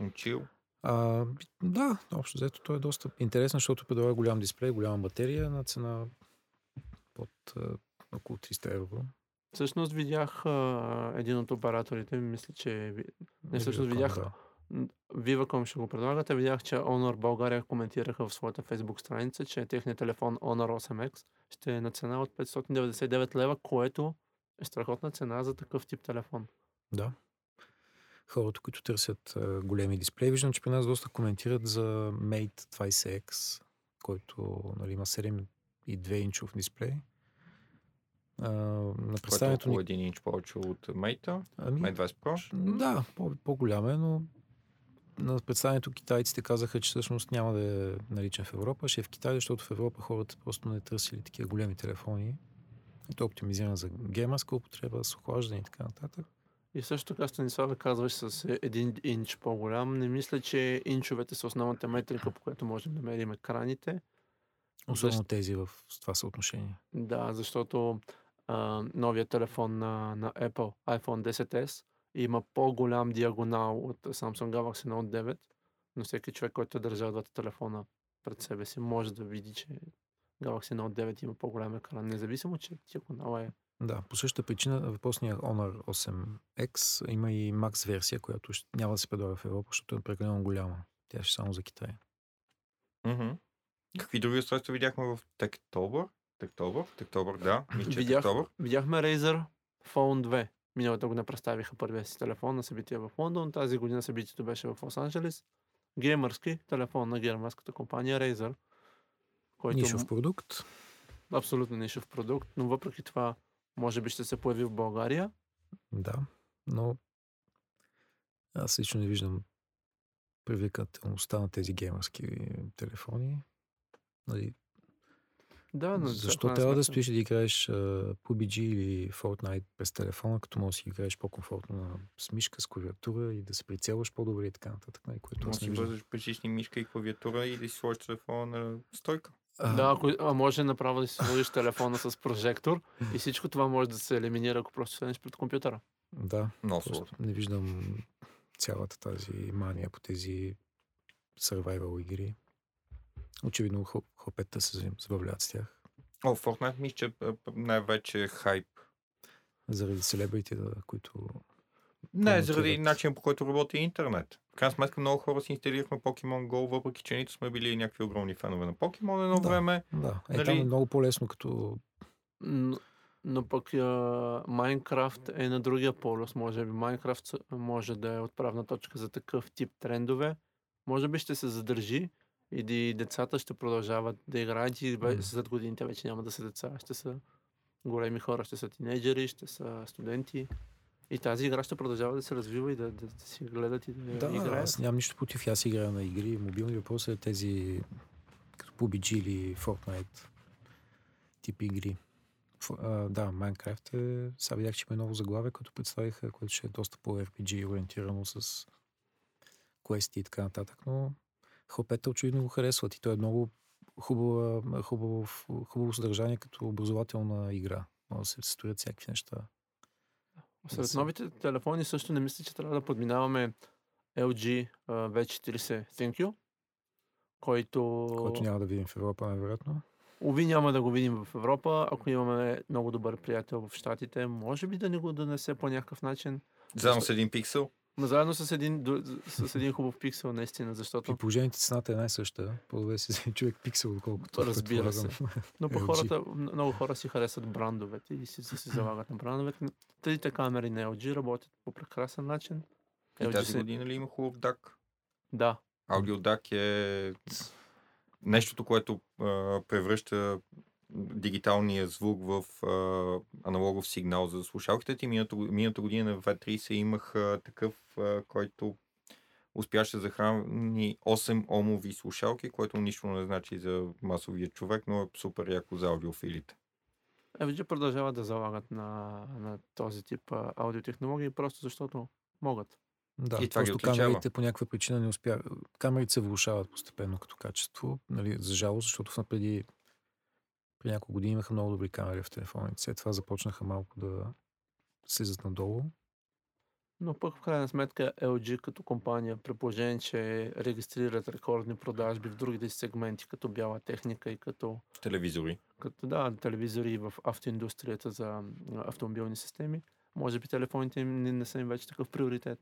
Учил. А, да, общо взето той е доста интересен, защото предлага голям дисплей, голяма батерия на цена под а, около 300 евро. Всъщност видях а, един от операторите, мисля, че... Не, всъщност видях да. Viva.com ще го предлагате. Видях, че Honor България коментираха в своята Facebook страница, че техният телефон Honor 8X ще е на цена от 599 лева, което е страхотна цена за такъв тип телефон. Да. Хората, които търсят а, големи дисплеи, виждам, че при нас доста коментират за Mate 20X, който нали, има 7,2 инчов дисплей. А, на е представянето около ни... един инч повече от Mate. Ами, Mate 20 Pro. Да, по- по-голям е, но на представянето китайците казаха, че всъщност няма да е наличен в Европа, ще е в Китай, защото в Европа хората просто не търсили такива големи телефони. И то е оптимизиран за геймърска употреба, с охлаждане и така нататък. И също така, Станиславе, казваш с един инч по-голям. Не мисля, че инчовете са основната метрика, по която можем да мерим екраните. Особено Защо- тези в това съотношение. Да, защото а, новият телефон на, на Apple, iPhone 10s, има по-голям диагонал от Samsung Galaxy Note 9, но всеки човек, който е държал двата телефона пред себе си, може да види, че Galaxy Note 9 има по-голям екран, независимо, че диагонала е Да, по същата причина въпросния Honor 8X има и Max версия, която няма да се предлага в Европа, защото е прекалено голяма. Тя ще е само за Китай. Мгм. Какви други устройства видяхме в Techtober? Techtober? Techtober, да. Видях, Techtober. видяхме Razer Phone 2. Миналата година представиха първия си телефон на събитие в Лондон. Тази година събитието беше в Лос-Анджелес. Геймърски телефон на германската компания Razer. Който Нишов продукт. абсолютно нишов продукт, но въпреки това може би ще се появи в България. Да, но аз лично не виждам привлекателността на тези геймърски телефони. Нали, Да, но защо трябва да стоиш и да играеш uh, PUBG или Fortnite през телефона, като можеш да си играеш по-комфортно на с мишка, с клавиатура и да се прицелваш по-добре и така нататък, нали, което Може да си виждам. вържеш пресични мишка и клавиатура и да си сложиш телефона на стойка. А, Да, ако, а може направо да си сложиш телефона с прожектор и всичко това може да се елиминира, ако просто седнеш пред компютъра. да, Много не виждам цялата тази мания по тези survival игри. Очевидно хлопета се забавляват с тях. О, Fortnite мисля, че най-вече е хайп. Заради селебрите, които... Не, заради Промотират. начин по който работи интернет. В крайна сметка много хора си инсталирахме Pokemon Go, въпреки че нито сме били някакви огромни фенове на Pokemon едно Да. време. Да, е, Нали- там е много по-лесно като... Но, но пък Майнкрафт е на другия полюс. Може би Майнкрафт може да е отправна точка за такъв тип трендове. Може би ще се задържи и ди- децата ще продължават да играят и след годините вече няма да са деца, ще са големи хора, ще са тинейджери, ще са студенти. И тази игра ще продължава да се развива и да, да, да си гледат и да, Да, играят. аз нямам нищо против. Аз играя на игри. Мобилни въпроси е тези като PUBG или Fortnite тип игри. Ф- а, да, Minecraft е... Сега видях, че има ново заглавие, което представиха, което ще е доста по-RPG ориентирано с квести и така нататък, но хлопета очевидно го харесват и то е много хубава, хубаво, хубаво съдържание като образователна игра. Може да се строят всякакви неща. Сред новите телефони също не мисля, че трябва да подминаваме LG а, V40 Thank You, който... Който няма да видим в Европа, най-вероятно. Ови няма да го видим в Европа. Ако имаме много добър приятел в Штатите, може би да ни го донесе по някакъв начин. Заедно с един пиксел. Но заедно с един, с един хубав пиксел, наистина, При защото... положението цената е най-съща. По-добре си вземе човек пиксел, отколкото. Разбира се. Но пък LG. хората, много хора си харесват брандовете и си, си, си залагат на брандовете. Трите камери на LG работят по прекрасен начин. И LG тази се- година ли има хубав DAC? Да, Аудиодак е нещото, което а, превръща дигиталния звук в а, аналогов сигнал за слушалките ти. Миналата, го- миналата година на V30 имах а, такъв, а, който успяше да захрани 8 омови слушалки, което нищо не значи за масовия човек, но е супер яко за аудиофилите. LG продължават да залагат на, на този тип а, аудиотехнологии, просто защото могат. Да, И просто камерите по някаква причина не успя. Камерите се влушават постепенно като качество, нали, за жалост, защото в напреди при няколко години имаха много добри камери в телефоните. След това започнаха малко да слизат надолу. Но пък в крайна сметка LG като компания, при положение, че регистрират рекордни продажби в другите сегменти, като бяла техника и като, Телевизори. като да, телевизори в автоиндустрията за автомобилни системи, може би телефоните им не, не са им вече такъв приоритет.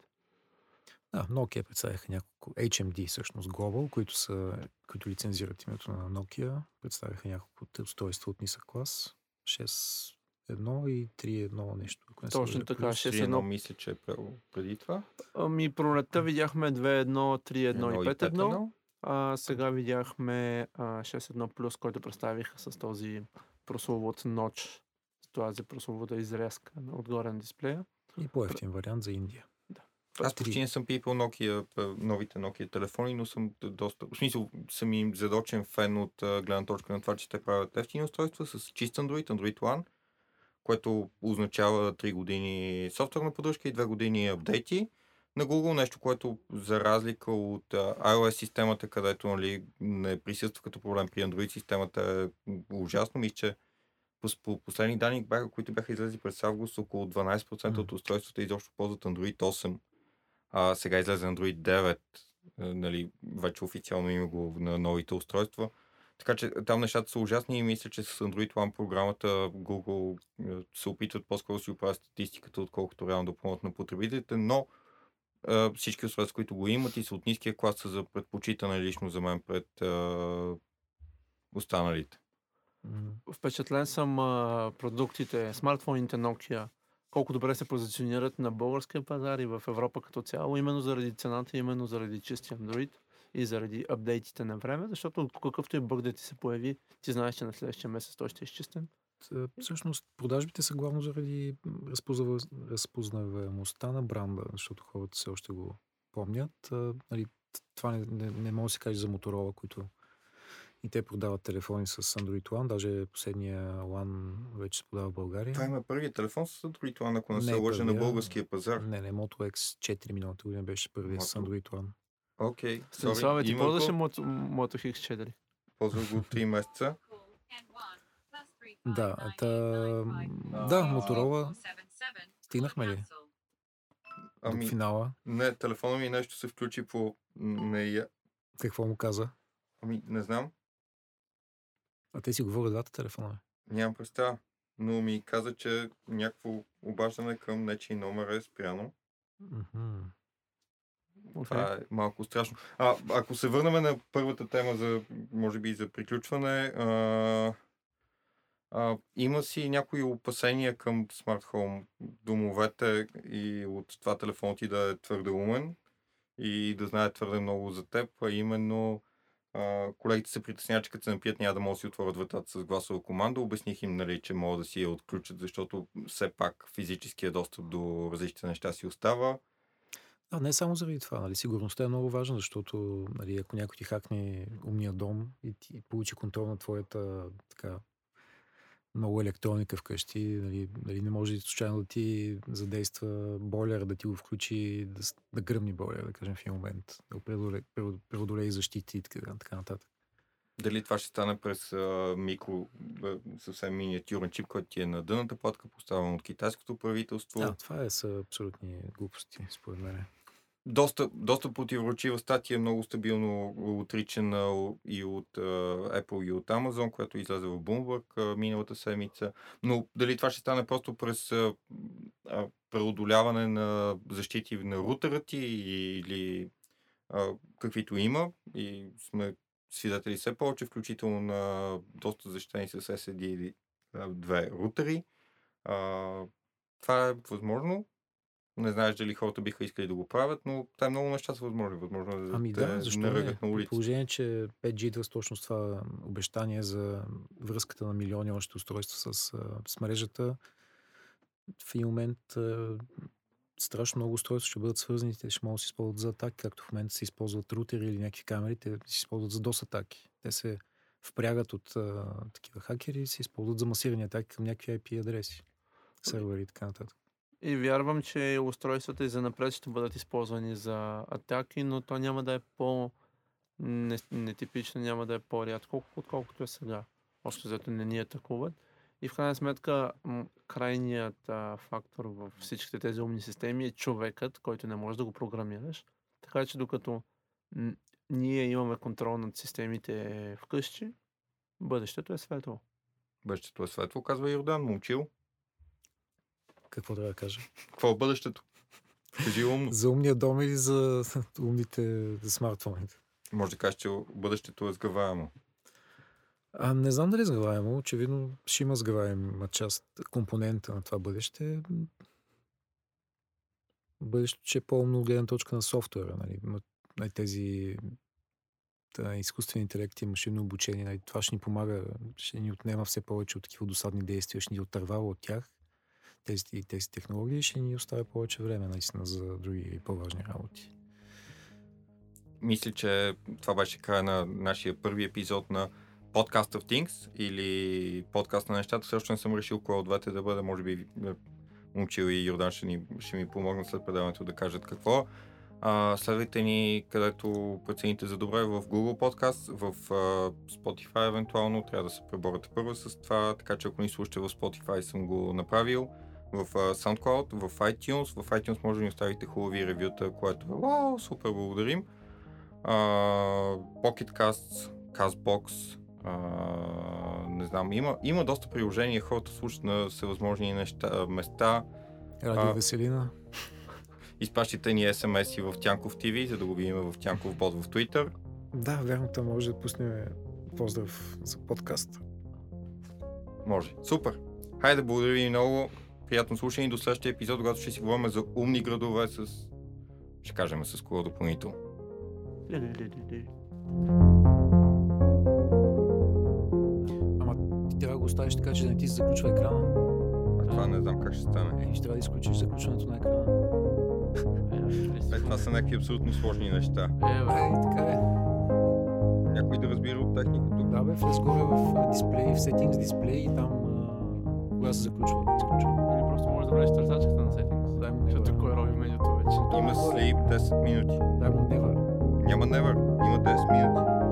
Да, Nokia представиха няколко, HMD всъщност Global, които, са, които лицензират името на Nokia, представиха няколко устройства от нисък клас. 6.1 и 3.1 нещо. Ако не Точно така, Плюс. 6.1. Едно мисля, че е преди това. Ами пролетта видяхме 2.1, 3.1 Едно и и 5.1. 5.1. А, сега видяхме а, 6.1 плюс, който представиха с този прословут ноч, тази прословута изрезка отгоре на дисплея. И по-ефтин вариант за Индия. Аз почти не съм пипал Nokia, новите Nokia телефони, но съм доста... В смисъл, съм им задочен фен от гледна точка на това, че те правят ефтини устройства с чист Android, Android One, което означава 3 години софтуерна поддръжка и 2 години апдейти на Google, нещо, което за разлика от iOS системата, където нали, не присъства като проблем при Android системата е ужасно. Мисля, че по, по последни данни, които бяха излезли през август, около 12% от устройствата изобщо ползват Android 8. А, сега излезе Android 9, е, нали, вече официално има го на новите устройства. Така че там нещата са ужасни и мисля, че с Android One програмата Google е, се опитват по-скоро да си оправят статистиката, отколкото реално да помогнат на потребителите, но е, всички устройства, които го имат и са от ниския клас, са за предпочитане лично за мен пред е, останалите. Впечатлен съм а, продуктите, смартфоните Nokia, колко добре се позиционират на българския пазар и в Европа като цяло, именно заради цената, именно заради чистия Android и заради апдейтите на време, защото какъвто и бъг да ти се появи, ти знаеш, че на следващия месец той ще е изчистен. Т- Всъщност, продажбите са главно заради разпознаваемостта на бранда, защото хората все още го помнят. А, нали, това не, не, не може да се каже за Моторола, които и те продават телефони с Android One. Даже последния One вече се продава в България. Това има първият телефон с Android One, ако не, Не се е лъжа на първия. българския пазар. Не, не, Moto X4 миналата година беше първия с Moto. Android One. Окей, okay, Станислава, ти го, Moto, Moto X4? ползвах го 3 месеца. Да, та, да, Моторола. Стигнахме ли? Ами, До финала. не, телефона ми нещо се включи по... Не, я- Какво му каза? ами, не знам, А те си говорят двата телефона. нямам представа. Но ми каза, че някакво обаждане към нечий номер е спряно. Мгм. Това е малко страшно. А, ако се върнем на първата тема, за, може би за приключване, а, а, има си някои опасения към смарт хоум домовете и от това телефон ти да е твърде умен и да знае твърде много за теб, а именно колегите се притесняват, че като се напият няма да могат да си отворят вратата с гласова команда. Обясних им, нали, че могат да си я отключат, защото все пак физическия достъп до различните неща си остава. А, не само заради това. Нали, сигурността е много важна, защото нали, ако някой ти хакне умния дом и ти получи контрол на твоята така, много електроника вкъщи, нали, нали, не може случайно да ти задейства бойлер, да ти го включи, да, да гръмни бойлер, да кажем в един момент, да преодолее, преодолее- преодолее защити и така, така нататък. Дали това ще стане през а, микро, а, съвсем миниатюрен чип, който ти е на дъната платка, поставен от китайското правителство. Да, това е, са абсолютни глупости, според мен. Доста, доста противоречива статия, много стабилно отричана и от Apple и от Amazon, която излезе в Bloomberg миналата седмица. Но дали това ще стане просто през преодоляване на защити на рутера ти или каквито има и сме свидетели все повече, включително на доста защитени с SSD две рутери. Това е възможно. Не знаеш дали хората биха искали да го правят, но те много неща са възможни. Възможно е да ами да, защо не? на улица. положение, че 5G идва с точно това обещание за връзката на милиони още устройства с, с мрежата, в един момент страшно много устройства ще бъдат свързани, те ще могат да се използват за атаки, както в момента се използват рутери или някакви камери, те се използват за DOS атаки. Те се впрягат от а, такива хакери и се използват за масирани атаки към някакви IP адреси, сервери и така нататък. И вярвам, че устройствата и за напред ще бъдат използвани за атаки, но то няма да е по нетипично, няма да е по-рядко, отколкото е сега. Още зато не ни атакуват. И в крайна сметка крайният а, фактор в всичките тези умни системи е човекът, който не може да го програмираш. Така че докато н- ние имаме контрол над системите вкъщи, бъдещето е светло. Бъдещето е светло, казва Йордан, момчил. Какво трябва да кажа? Какво е бъдещето? Кажи умно. за умния дом или за умните смартфоните? Може да кажеш, че бъдещето е сгъваемо. А, не знам дали е сгъваемо. Очевидно ще има сгъваема част, компонента на това бъдеще. Бъдещето ще е по-умно гледна точка на софтуера. Нали? нали тези да, изкуствен интелект и машинно обучение. Нали? Това ще ни помага, ще ни отнема все повече от такива досадни действия, ще ни отървава от тях тези, тези технологии ще ни оставя повече време наистина за други по-важни работи. Мисля, че това беше края на нашия първи епизод на Podcast of Things или подкаст на нещата. Също не съм решил кой от двете да бъде. Може би е, Момчил и Йордан ще, ни, ще ми помогнат след предаването да кажат какво. А, следвайте ни където прецените за добре в Google Podcast, в а, Spotify евентуално. Трябва да се преборите първо с това, така че ако ни слушате в Spotify съм го направил в SoundCloud, в iTunes. В iTunes може да ни оставите хубави ревюта, което е вау, супер, благодарим. Uh, Pocket Casts, CastBox, uh, не знам, има, има доста приложения, хората слушат на всевъзможни неща, места. Радио uh, Веселина. Изпращайте ни смс и в Тянков ТВ, за да го видим в Тянков бот в Twitter. Да, верно, там може да пуснем поздрав за подкаст. Може. Супер. Хайде, благодаря ви много. Приятно слушане и до следващия епизод, когато ще си говорим за умни градове с... Ще кажем с кола допълнително. Ама ти трябва да го оставиш така, че да не ти се заключва екрана. А това не знам как ще стане. Е, ще трябва да изключиш заключването на екрана. Е, това са някакви абсолютно сложни неща. Е, бе, е, така е. Някой да разбира от техниката. Да, бе, влез горе в дисплей, в settings дисплей и там кога се заключва, изключва да влезеш търсачката на Settings. Дай му Защото кой роби менюто вече. Има sleep 10 минути. Дай му never. Няма never, има 10 минути.